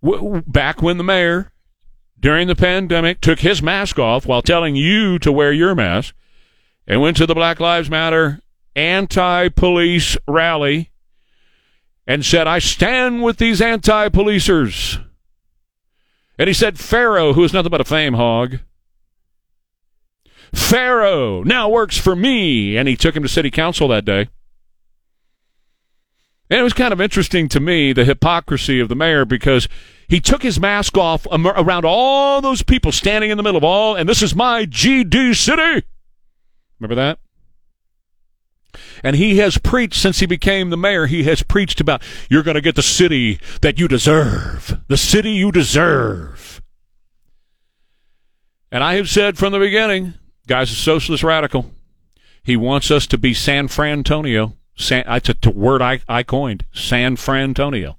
W- back when the mayor, during the pandemic, took his mask off while telling you to wear your mask and went to the Black Lives Matter anti police rally and said, I stand with these anti policers. And he said, Pharaoh, who is nothing but a fame hog, Pharaoh now works for me. And he took him to city council that day. And it was kind of interesting to me, the hypocrisy of the mayor, because he took his mask off around all those people standing in the middle of all, and this is my GD city. Remember that? And he has preached since he became the mayor, he has preached about you're going to get the city that you deserve. The city you deserve. And I have said from the beginning, guy's a socialist radical. He wants us to be San Frantonio. San, that's a t- word I, I coined, San Frantonio.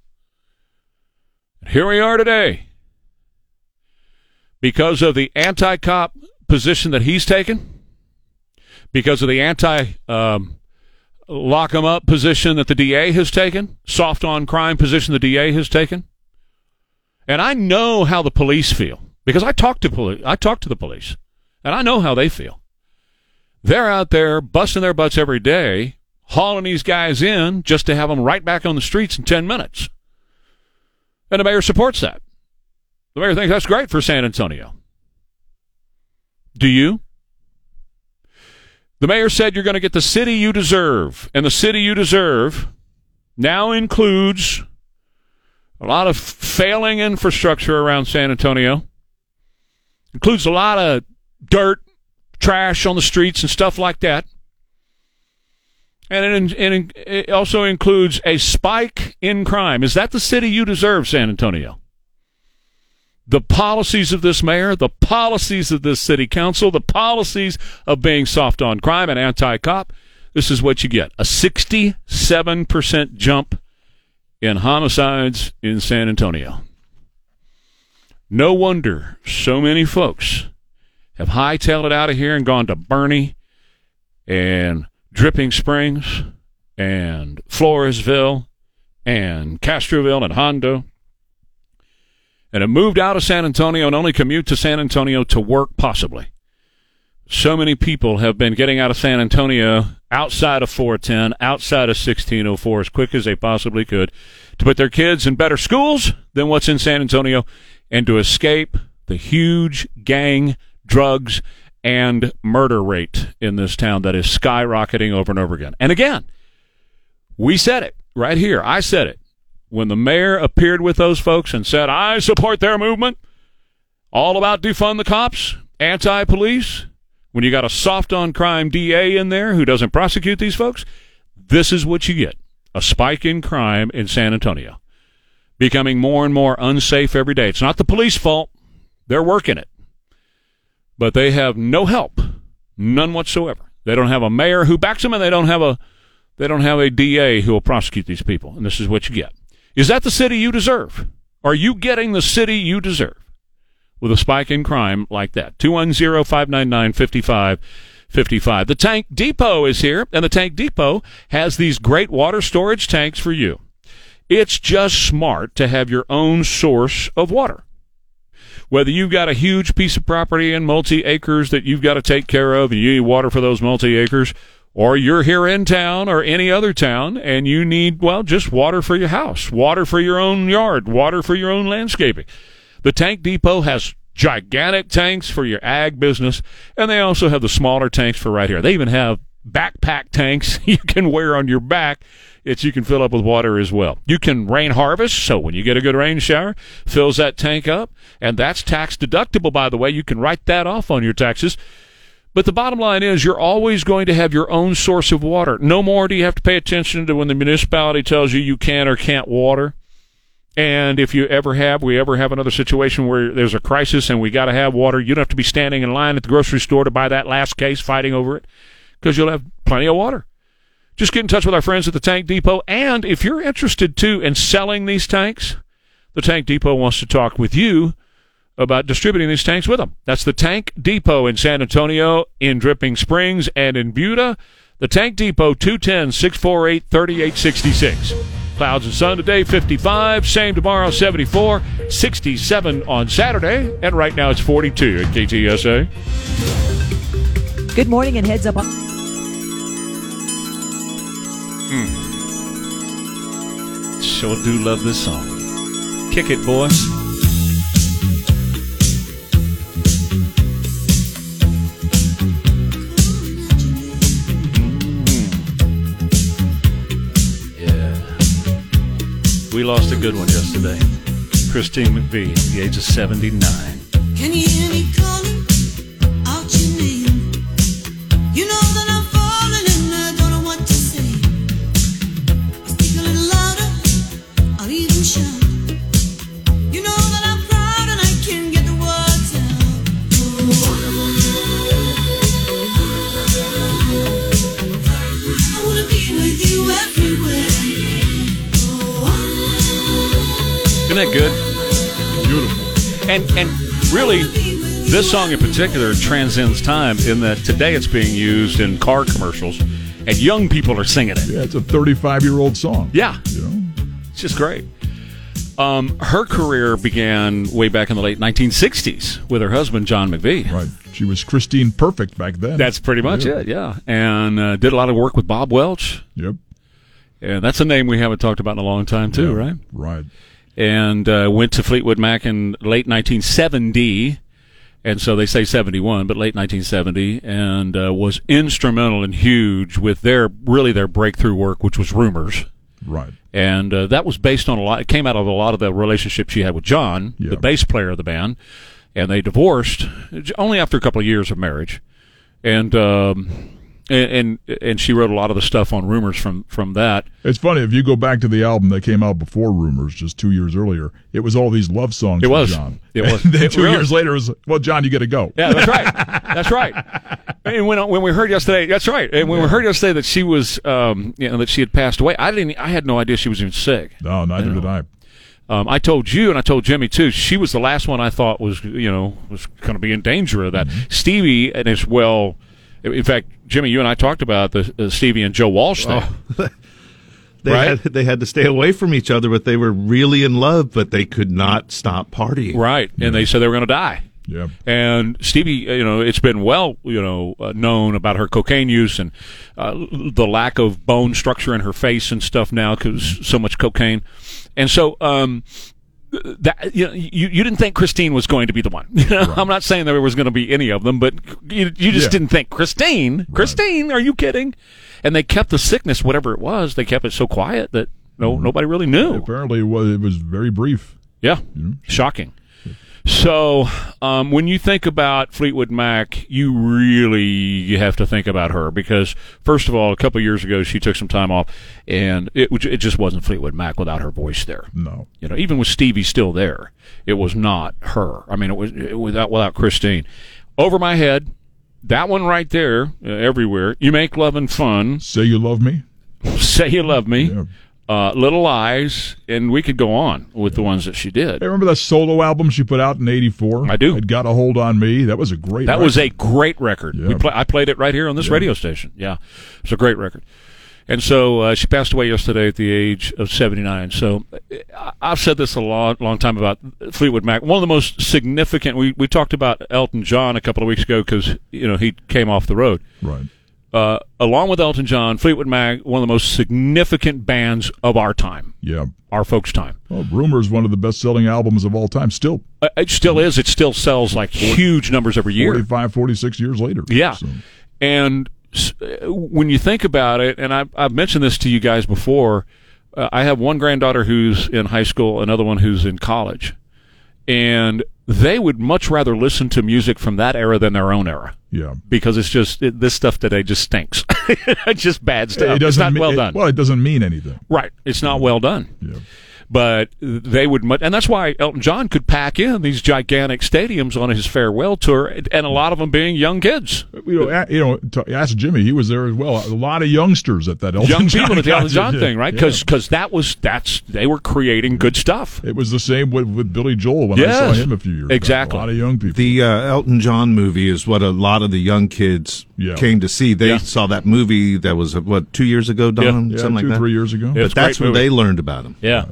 Here we are today. Because of the anti cop position that he's taken, because of the anti um, lock 'em up position that the DA has taken, soft on crime position the DA has taken. And I know how the police feel because I talk to police. I talk to the police, and I know how they feel. They're out there busting their butts every day, hauling these guys in just to have them right back on the streets in ten minutes. And the mayor supports that. The mayor thinks that's great for San Antonio. Do you? The mayor said you're going to get the city you deserve. And the city you deserve now includes a lot of failing infrastructure around San Antonio, includes a lot of dirt, trash on the streets, and stuff like that. And it, it, also includes a spike in crime. Is that the city you deserve, San Antonio? The policies of this mayor, the policies of this city council, the policies of being soft on crime and anti cop, this is what you get a 67% jump in homicides in San Antonio. No wonder so many folks have hightailed it out of here and gone to Boerne and Dripping Springs and Floresville and Castroville and Hondo. And it moved out of San Antonio and only commute to San Antonio to work, possibly. So many people have been getting out of San Antonio outside of 410, outside of 1604 as quick as they possibly could to put their kids in better schools than what's in San Antonio and to escape the huge gang, drugs, and murder rate in this town that is skyrocketing over and over again. And again, we said it right here. I said it. When the mayor appeared with those folks and said, I support their movement, all about defund the cops, anti police, when you got a soft on crime DA in there who doesn't prosecute these folks, this is what you get a spike in crime in San Antonio. Becoming more and more unsafe every day. It's not the police fault, they're working it. But they have no help, none whatsoever. They don't have a mayor who backs them, and they don't have a they don't have a DA who will prosecute these people. And this is what you get. Is that the city you deserve? Are you getting the city you deserve? with a spike in crime like that. 210-599-5555. The Tank Depot is here, and the Tank Depot has these great water storage tanks for you. It's just smart to have your own source of water. Whether you've got a huge piece of property and multi acres that you've got to take care of and you need water for those multi acres, or you're here in town or any other town and you need, well, just water for your house, water for your own yard, water for your own landscaping. The Tank Depot has gigantic tanks for your ag business, and they also have the smaller tanks for right here. They even have backpack tanks you can wear on your back that you can fill up with water as well. You can rain harvest, so when you get a good rain shower, fills that tank up, and that's tax deductible, by the way. You can write that off on your taxes. But the bottom line is you're always going to have your own source of water. No more do you have to pay attention to when the municipality tells you you can or can't water. And if you ever have, we ever have another situation where there's a crisis and we got to have water, you don't have to be standing in line at the grocery store to buy that last case fighting over it because you'll have plenty of water. Just get in touch with our friends at the Tank Depot. And if you're interested too in selling these tanks, the Tank Depot wants to talk with you about distributing these tanks with them. That's the Tank Depot in San Antonio, in Dripping Springs, and in Buda. The Tank Depot, 210 648 3866. Clouds and sun today, 55. Same tomorrow, 74. 67 on Saturday. And right now it's 42 at KTSA. Good morning and heads up on. Hmm. Sure do love this song. Kick it, boy. We lost a good one yesterday. Christine McVie, the age of 79. That good? Beautiful. And and really, this song in particular transcends time in that today it's being used in car commercials, and young people are singing it. Yeah, it's a 35 year old song. Yeah, it's just great. Um, her career began way back in the late 1960s with her husband John McVie. Right. She was Christine Perfect back then. That's pretty much Yeah. it, yeah. And uh, did a lot of work with Bob Welch. Yep. And that's a name we haven't talked about in a long time, too, Yeah, right? Right. And uh, went to Fleetwood Mac in late 1970. And so they say 71, but late 1970, and uh, was instrumental and huge with their really their breakthrough work, which was Rumors. Right. And uh, that was based on a lot. It came out of a lot of the relationship she had with John, the bass player of the band, and they divorced only after a couple of years of marriage. And um, and, and and she wrote a lot of the stuff on Rumors from from that. It's funny if you go back to the album that came out before Rumors, just two years earlier. It was all these love songs. It was. John. It was. And then It two really- years later, it was well, John, you got to go. Yeah, that's right. That's right. And when when we heard yesterday, that's right. And when we heard yesterday that she was, um, you know, that she had passed away, I didn't. I had no idea she was even sick. No, neither did I. Um, I told you, and I told Jimmy too. She was the last one I thought was, you know, was going to be in danger of that. Stevie and as well. In fact, Jimmy, you and I talked about the uh, Stevie and Joe Walsh thing. Oh, They right? had they had to stay away from each other, but they were really in love, but they could not stop partying. Right, and they said they were going to die. Yeah. And Stevie, uh, you know, it's been well, you know, uh, known about her cocaine use and uh, the lack of bone structure in her face and stuff now because so much cocaine. And so, um, that you, know, you you didn't think Christine was going to be the one. You know, I'm not saying there was going to be any of them, but you, you just Yeah. didn't think Christine. Christine, are you kidding? And they kept the sickness, whatever it was, they kept it so quiet that no mm-hmm. nobody really knew. Apparently, it was, it was very brief. Yeah, mm-hmm. shocking. So, um, when you think about Fleetwood Mac, you really you have to think about her because, first of all, a couple of years ago she took some time off, and it it just wasn't Fleetwood Mac without her voice there. No, You know, even with Stevie still there, it was not her. I mean, it was it, without without Christine. Over my head, that one right there, uh, everywhere. You Make Loving Fun. Say you love me. Say you love me. Uh, Little Lies, and we could go on with the ones that she did. Hey, remember that solo album she put out in '84? I do. It got a hold on me. That was a great. That was a great record. Yeah. play, I played it right here on this Yeah. radio station. Yeah, it's a great record. And so uh, she passed away yesterday at the age of 79. So I've said this a long, long time about Fleetwood Mac. One of the most significant. We we talked about Elton John a couple of weeks ago because you know he came off the road. Right. Uh, along with Elton John, Fleetwood Mac, one of the most significant bands of our time, Yeah. our folks' time. Well, Rumors one of the best-selling albums of all time. Still, Uh, It still is. It still sells like huge numbers every year. 45, 46 years later. Yeah. So, And s- uh, when you think about it, and I've, I've mentioned this to you guys before, uh, I have one granddaughter who's in high school, another one who's in college. And they would much rather listen to music from that era than their own era. Yeah. Because it's just, it, this stuff today just stinks. it's just bad stuff. it it's doesn't not me- well it- done. well, it doesn't mean anything. Right. It's not well done. Yeah. But they would, mu- and that's why Elton John could pack in these gigantic stadiums on his farewell tour, and a lot of them being young kids. You know, a- you know. To ask Jimmy, he was there as well. A lot of youngsters at that Elton young John people at the Elton John thing, right? Yeah. Because that was that's they were creating good stuff. It was the same with, with Billy Joel when I saw him a few years back. Exactly. A lot of young people. The uh, Elton John movie is what a lot of the young kids Yeah. came to see. They Yeah. saw that movie that was what two years ago, Don, Yeah, something like two, that. three years ago. Yeah, it's But that's when movie. they learned about him. Yeah.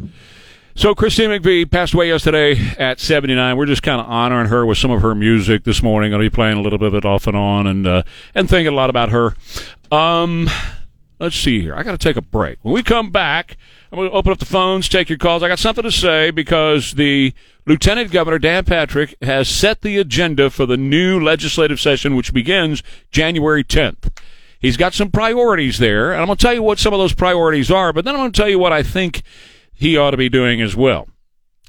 So Christine McVie passed away yesterday at 79. We're just kind of honoring her with some of her music this morning. I'll be playing a little bit of it off and on, and uh, and thinking a lot about her. Um, let's see here. I got to take a break. When we come back, I'm going to open up the phones, take your calls. I got something to say because the Lieutenant Governor Dan Patrick has set the agenda for the new legislative session, which begins January 10th. He's got some priorities there, and I'm going to tell you what some of those priorities are, but then I'm going to tell you what I think he ought to be doing as well.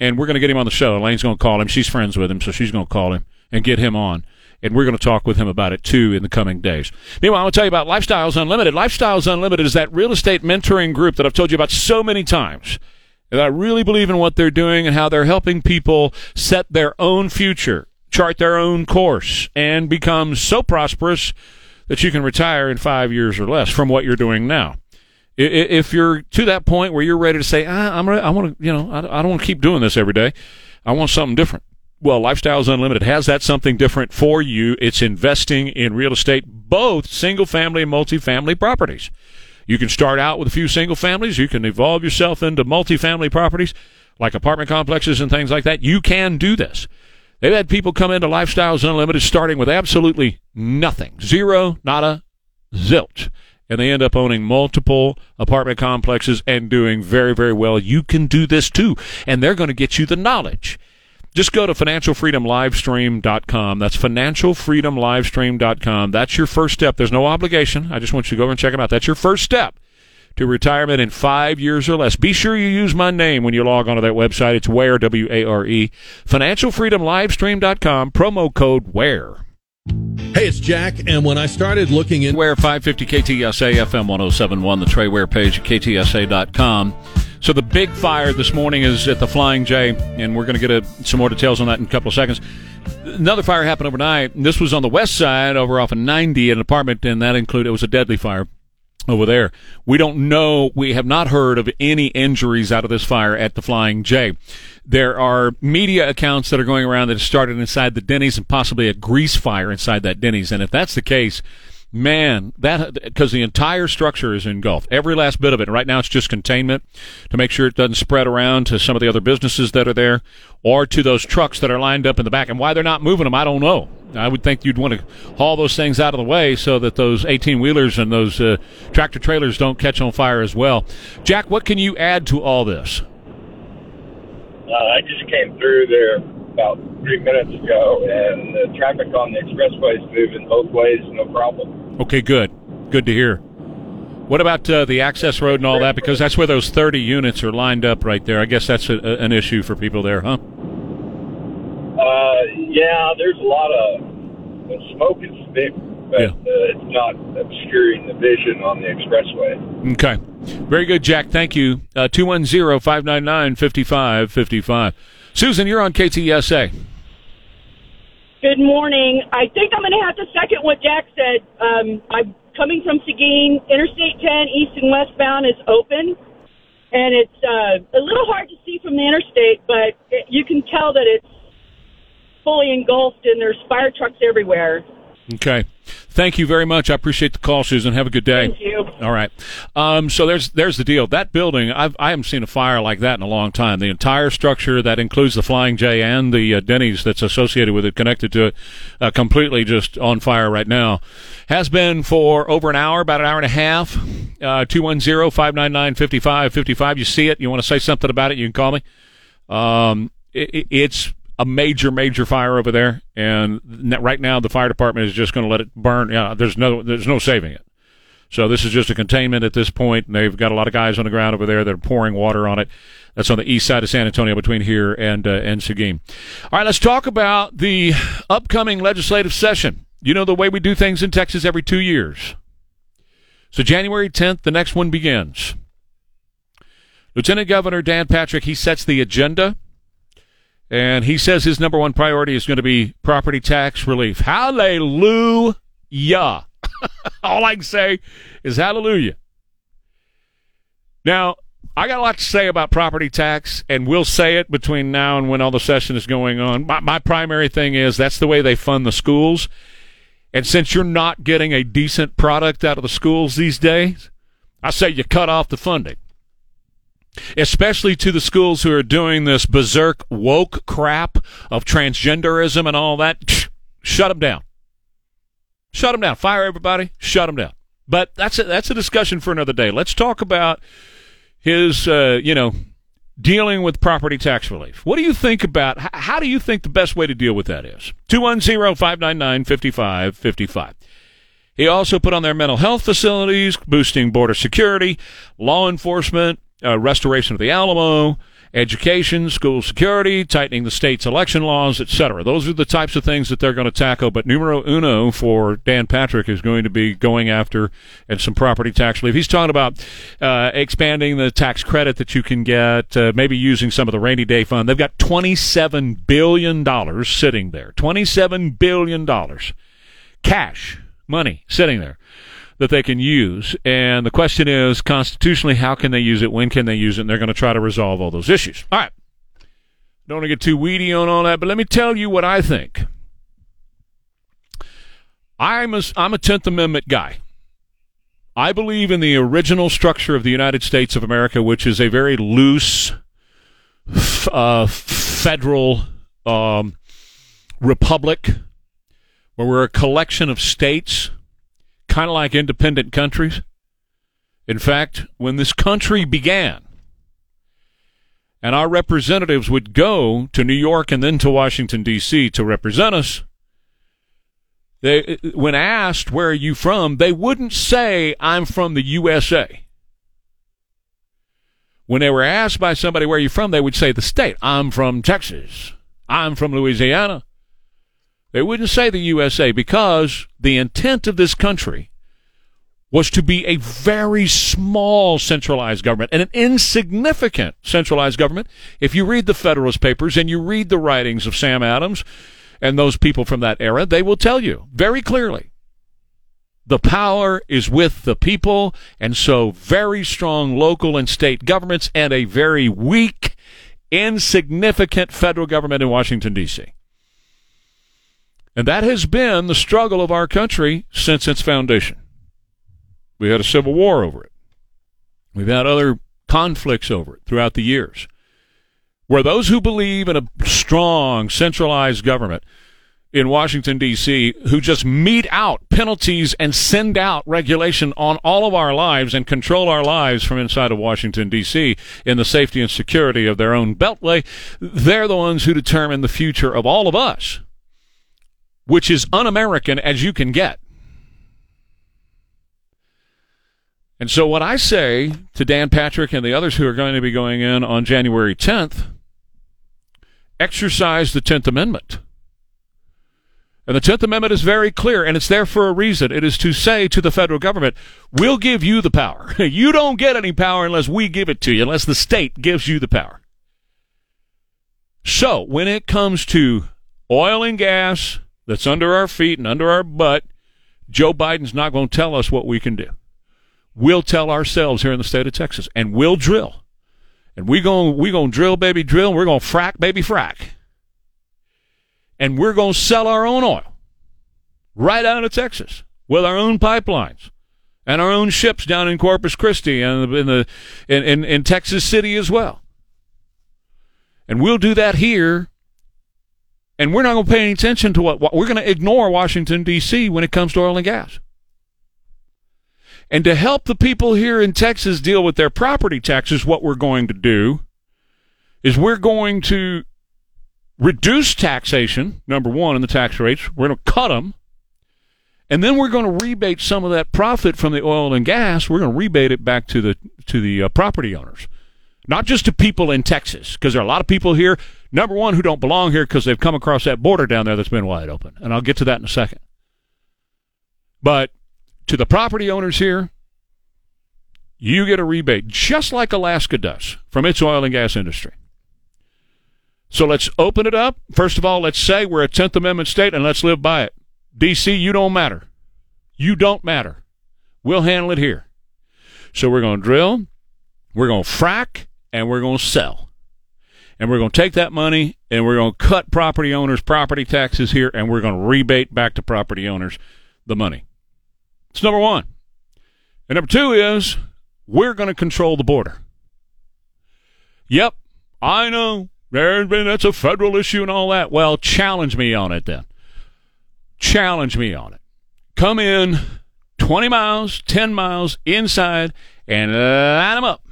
And we're going to get him on the show. Elaine's going to call him. She's friends with him, so she's going to call him and get him on. And we're going to talk with him about it too in the coming days. Meanwhile, I'm going to tell you about Lifestyles Unlimited. Lifestyles Unlimited is that real estate mentoring group that I've told you about so many times. And I really believe in what they're doing and how they're helping people set their own future, chart their own course, and become so prosperous that you can retire in five years or less from what you're doing now. I- i- If you're to that point where you're ready to say, ah, I'm ready, I want to, you know, I I don't want to keep doing this every day. I want something different. Well, Lifestyles Unlimited has that something different for you. It's investing in real estate, both single family and multifamily properties. You can start out with a few single families. You can evolve yourself into multifamily properties like apartment complexes and things like that. You can do this. They've had people come into Lifestyles Unlimited starting with absolutely nothing. Zero, nada, zilch. And they end up owning multiple apartment complexes and doing very, very well. You can do this too. And they're going to get you the knowledge. Just go to financialfreedomlivestream.com. That's financialfreedomlivestream.com. That's your first step. There's no obligation. I just want you to go over and check them out. That's your first step to retirement in five years or less. Be sure you use my name when you log onto that website. It's WARE, W A R E. Financialfreedomlivestream.com, promo code WARE. Hey, it's Jack, and when I started looking in. Ware 550 KTSA FM 1071, the Trey Ware page at KTSA.com. So the big fire this morning is at the Flying J, and we're going to get a, some more details on that in a couple of seconds. Another fire happened overnight. This was on the west side, over off of 90, an apartment, and that included, it was a deadly fire over there. We don't know, we have not heard of any injuries out of this fire at the Flying J. There are media accounts that are going around that it started inside the Denny's and possibly a grease fire inside that Denny's. And if that's the case, Man, that because the entire structure is engulfed, every last bit of it. Right now, it's just containment to make sure it doesn't spread around to some of the other businesses that are there, or to those trucks that are lined up in the back. And why they're not moving them, I don't know. I would think you'd want to haul those things out of the way so that those 18 wheelers and those uh, tractor trailers don't catch on fire as well. Jack, what can you add to all this? Uh, I just came through there about three minutes ago, and the traffic on the expressway is moving both ways, no problem. Okay, good. Good to hear. What about uh, the access road and all that? Because that's where those 30 units are lined up right there. I guess that's a, a, an issue for people there, huh? Uh, yeah, there's a lot of smoke is thick, but uh, it's not obscuring the vision on the expressway. Okay. Very good, Jack. Thank you. Uh, 210 599 5555. Susan, you're on KTSA. Good morning. I think I'm going to have to second what Jack said. Um, I'm coming from Seguin. Interstate 10, east and westbound, is open. And it's uh, a little hard to see from the interstate, but it, you can tell that it's fully engulfed and there's fire trucks everywhere. Okay. Thank you very much. I appreciate the call, Susan. Have a good day. Thank you. All right. Um, so there's there's the deal. That building, I've, I haven't seen a fire like that in a long time. The entire structure that includes the Flying J and the uh, Denny's that's associated with it, connected to it, uh, completely just on fire right now. Has been for over an hour, about an hour and a half. Uh, 210 599 5555. You see it, you want to say something about it, you can call me. Um, it, it's a major, major fire over there, and right now the fire department is just going to let it burn. Yeah, there's no, there's no saving it. So this is just a containment at this point, and they've got a lot of guys on the ground over there that are pouring water on it. That's on the east side of San Antonio, between here and uh, and Seguin. All right, let's talk about the upcoming legislative session. You know the way we do things in Texas every two years. So January 10th, the next one begins. Lieutenant Governor Dan Patrick he sets the agenda. And he says his number one priority is going to be property tax relief. Hallelujah. All I can say is hallelujah. Now, I got a lot to say about property tax, and we'll say it between now and when all the session is going on. My, my primary thing is that's the way they fund the schools. And since you're not getting a decent product out of the schools these days, I say you cut off the funding especially to the schools who are doing this berserk woke crap of transgenderism and all that. Shut them down. Shut them down. Fire everybody. Shut them down. But that's a, that's a discussion for another day. Let's talk about his, uh, you know, dealing with property tax relief. What do you think about? How do you think the best way to deal with that is? 210-599-5555. He also put on their mental health facilities, boosting border security, law enforcement, uh, restoration of the Alamo, education, school security, tightening the state's election laws, etc. Those are the types of things that they're going to tackle. But numero uno for Dan Patrick is going to be going after and some property tax relief. He's talking about uh, expanding the tax credit that you can get, uh, maybe using some of the rainy day fund. They've got twenty-seven billion dollars sitting there. Twenty-seven billion dollars cash money sitting there that they can use. And the question is, constitutionally, how can they use it? When can they use it? And they're going to try to resolve all those issues. All right. Don't want to get too weedy on all that, but let me tell you what I think. I'm a, I'm a 10th Amendment guy. I believe in the original structure of the United States of America, which is a very loose uh, federal um, republic where we're a collection of states kind of like independent countries. In fact, when this country began, and our representatives would go to New York and then to Washington, D.C. to represent us, they, when asked, Where are you from? they wouldn't say, I'm from the USA. When they were asked by somebody, Where are you from? they would say, The state. I'm from Texas. I'm from Louisiana. They wouldn't say the USA because the intent of this country was to be a very small centralized government and an insignificant centralized government. If you read the Federalist Papers and you read the writings of Sam Adams and those people from that era, they will tell you very clearly the power is with the people, and so very strong local and state governments and a very weak, insignificant federal government in Washington, D.C. And that has been the struggle of our country since its foundation. We had a civil war over it. We've had other conflicts over it throughout the years. Where those who believe in a strong, centralized government in Washington, D.C., who just mete out penalties and send out regulation on all of our lives and control our lives from inside of Washington, D.C., in the safety and security of their own beltway, they're the ones who determine the future of all of us, which is un American as you can get. And so, what I say to Dan Patrick and the others who are going to be going in on January 10th exercise the 10th Amendment. And the 10th Amendment is very clear, and it's there for a reason. It is to say to the federal government, we'll give you the power. you don't get any power unless we give it to you, unless the state gives you the power. So, when it comes to oil and gas that's under our feet and under our butt, Joe Biden's not going to tell us what we can do. We'll tell ourselves here in the state of Texas, and we'll drill. And we're going we gonna drill, baby, drill, and we're going to frack, baby, frack and we're going to sell our own oil right out of Texas with our own pipelines and our own ships down in Corpus Christi and in the in, in, in Texas City as well. And we'll do that here. And we're not going to pay any attention to what, what we're going to ignore Washington D.C. when it comes to oil and gas. And to help the people here in Texas deal with their property taxes, what we're going to do is we're going to reduce taxation, number one, in the tax rates. We're going to cut them. And then we're going to rebate some of that profit from the oil and gas. We're going to rebate it back to the to the uh, property owners, not just to people in Texas, because there are a lot of people here. Number one, who don't belong here because they've come across that border down there that's been wide open, and I'll get to that in a second. But to the property owners here, you get a rebate, just like Alaska does from its oil and gas industry. So let's open it up. First of all, let's say we're a 10th Amendment state and let's live by it. DC, you don't matter. You don't matter. We'll handle it here. So we're going to drill, we're going to frack, and we're going to sell. And we're going to take that money and we're going to cut property owners' property taxes here and we're going to rebate back to property owners the money. It's number one. And number two is we're going to control the border. Yep, I know there's been that's a federal issue and all that. Well, challenge me on it then. Challenge me on it. Come in 20 miles, 10 miles inside and line them up.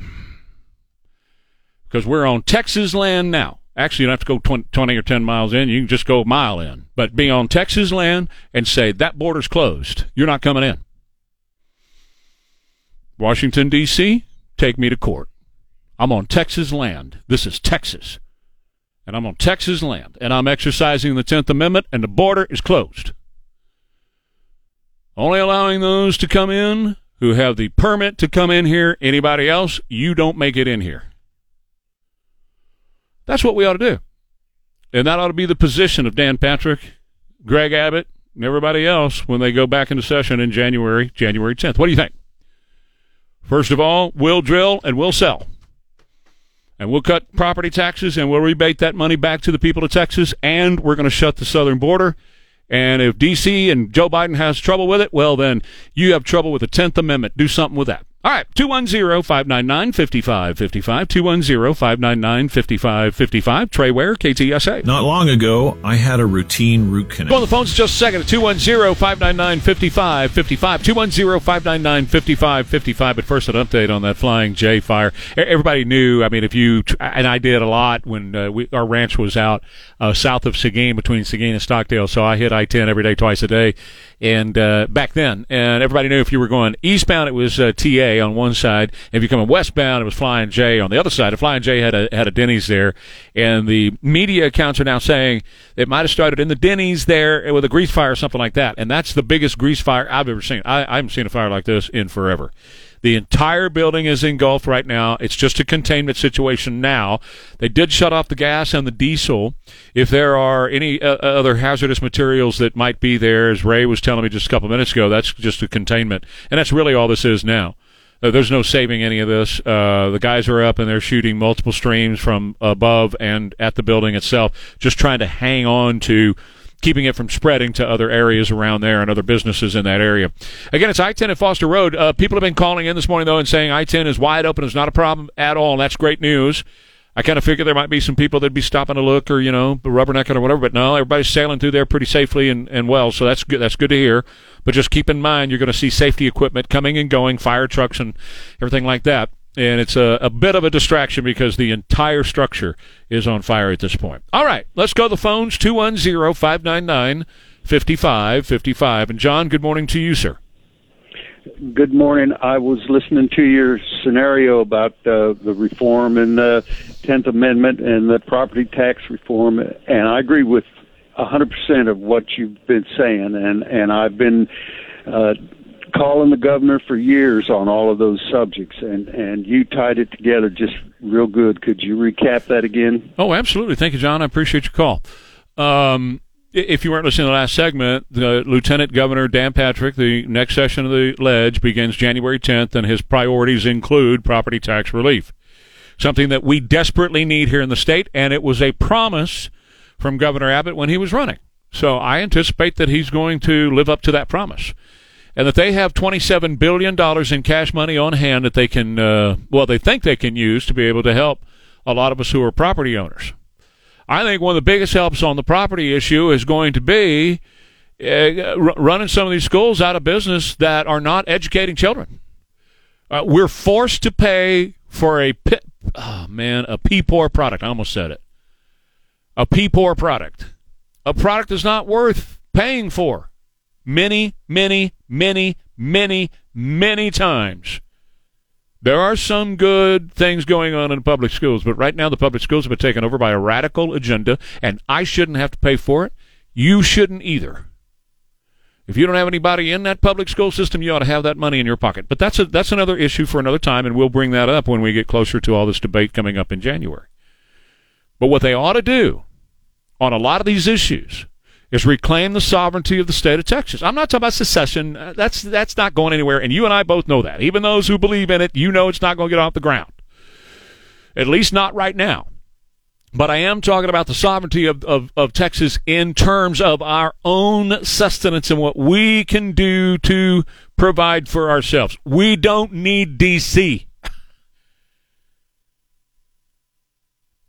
Because we're on Texas land now. Actually, you don't have to go 20, 20 or 10 miles in. You can just go a mile in. But be on Texas land and say, that border's closed. You're not coming in. Washington, D.C., take me to court. I'm on Texas land. This is Texas and I'm on Texas land, and I'm exercising the 10th Amendment, and the border is closed. Only allowing those to come in who have the permit to come in here. Anybody else, you don't make it in here. That's what we ought to do. And that ought to be the position of Dan Patrick, Greg Abbott, and everybody else when they go back into session in January, January 10th. What do you think? First of all, we'll drill and we'll sell and we'll cut property taxes and we'll rebate that money back to the people of Texas, and we're going to shut the southern border. And if D.C. and Joe Biden has trouble with it, well, then you have trouble with the 10th Amendment. Do something with that. All right, 210 599 5555. 210 599 5555. Trey Ware, KTSA. Not long ago, I had a routine root canal. Go on the phones just a second at 210 599 5555. 210 599 5555. But first, an update on that Flying J fire. Everybody knew, I mean, if you, and I did a lot when uh, we, our ranch was out uh, south of Seguin, between Seguin and Stockdale. So I hit I 10 every day, twice a day. And uh, back then, and everybody knew if you were going eastbound, it was uh, TA on one side. If you're coming westbound, it was Flying J on the other side. And Flying J had a had a Denny's there, and the media accounts are now saying it might have started in the Denny's there with a grease fire or something like that. And that's the biggest grease fire I've ever seen. I, I haven't seen a fire like this in forever. The entire building is engulfed right now. It's just a containment situation now. They did shut off the gas and the diesel. If there are any uh, other hazardous materials that might be there, as Ray was telling me just a couple minutes ago, that's just a containment. And that's really all this is now. Uh, there's no saving any of this. Uh, the guys are up and they're shooting multiple streams from above and at the building itself, just trying to hang on to keeping it from spreading to other areas around there and other businesses in that area. Again, it's I 10 at Foster Road. Uh, people have been calling in this morning, though, and saying I 10 is wide open. It's not a problem at all. That's great news. I kind of figured there might be some people that'd be stopping to look or, you know, rubbernecking or whatever, but no, everybody's sailing through there pretty safely and, and well, so that's good. That's good to hear. But just keep in mind, you're going to see safety equipment coming and going, fire trucks and everything like that. And it's a, a bit of a distraction because the entire structure is on fire at this point. All right, let's go the phones 210 599 5555. And John, good morning to you, sir. Good morning. I was listening to your scenario about uh, the reform and the Tenth Amendment and the property tax reform, and I agree with a hundred percent of what you've been saying. And and I've been uh, calling the governor for years on all of those subjects, and and you tied it together just real good. Could you recap that again? Oh, absolutely. Thank you, John. I appreciate your call. Um, if you weren't listening to the last segment, the Lieutenant Governor Dan Patrick, the next session of the ledge begins January 10th, and his priorities include property tax relief, something that we desperately need here in the state, and it was a promise from Governor Abbott when he was running. So I anticipate that he's going to live up to that promise. And that they have $27 billion in cash money on hand that they can, uh, well, they think they can use to be able to help a lot of us who are property owners. I think one of the biggest helps on the property issue is going to be uh, r- running some of these schools out of business that are not educating children. Uh, we're forced to pay for a pi- oh man a P poor product. I almost said it. A P poor product, a product that's not worth paying for. Many, many, many, many, many times. There are some good things going on in public schools, but right now the public schools have been taken over by a radical agenda, and I shouldn't have to pay for it. You shouldn't either. If you don't have anybody in that public school system, you ought to have that money in your pocket. But that's a, that's another issue for another time, and we'll bring that up when we get closer to all this debate coming up in January. But what they ought to do on a lot of these issues is reclaim the sovereignty of the state of Texas. I'm not talking about secession. Uh, That's that's not going anywhere, and you and I both know that. Even those who believe in it, you know it's not going to get off the ground. At least not right now. But I am talking about the sovereignty of, of, of Texas in terms of our own sustenance and what we can do to provide for ourselves. We don't need D.C.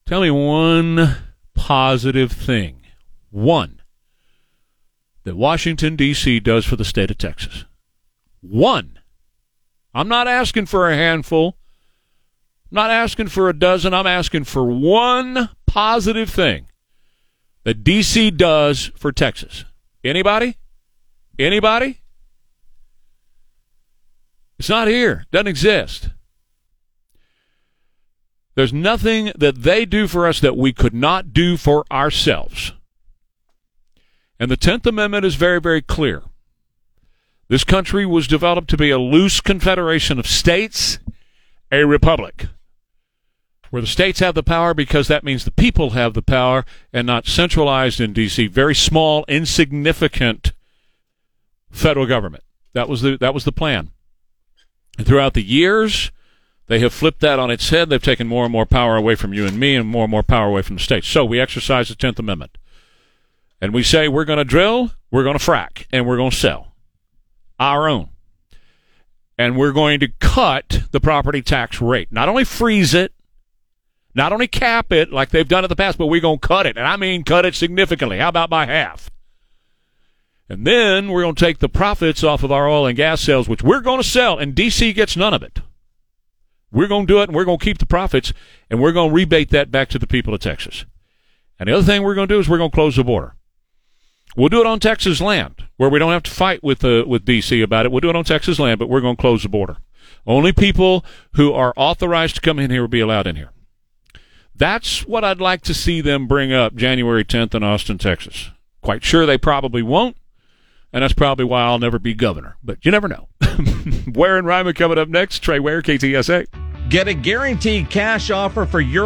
Tell me one positive thing. One that Washington, D.C. does for the state of Texas. One. I'm not asking for a handful. I'm not asking for a dozen. I'm asking for one positive thing that D.C. does for Texas. Anybody? Anybody? It's not here. Doesn't exist. There's nothing that they do for us that we could not do for ourselves. And the 10th Amendment is very, very clear. This country was developed to be a loose confederation of states, a republic, where the states have the power because that means the people have the power and not centralized in D.C. Very small, insignificant federal government. That was the, that was the plan. And throughout the years, they have flipped that on its head. They've taken more and more power away from you and me and more and more power away from the states. So we exercise the 10th Amendment. And we say we're going to drill, we're going to frack, and we're going to sell our own. And we're going to cut the property tax rate. Not only freeze it, not only cap it like they've done in the past, but we're going to cut it. And I mean cut it significantly. How about by half? And then we're going to take the profits off of our oil and gas sales, which we're going to sell, and DC gets none of it. We're going to do it, and we're going to keep the profits, and we're going to rebate that back to the people of Texas. And the other thing we're going to do is we're going to close the border. We'll do it on Texas land, where we don't have to fight with uh, with DC about it. We'll do it on Texas land, but we're going to close the border. Only people who are authorized to come in here will be allowed in here. That's what I'd like to see them bring up January 10th in Austin, Texas. Quite sure they probably won't, and that's probably why I'll never be governor. But you never know. Ware and Ryman coming up next. Trey Ware, KTSA. Get a guaranteed cash offer for your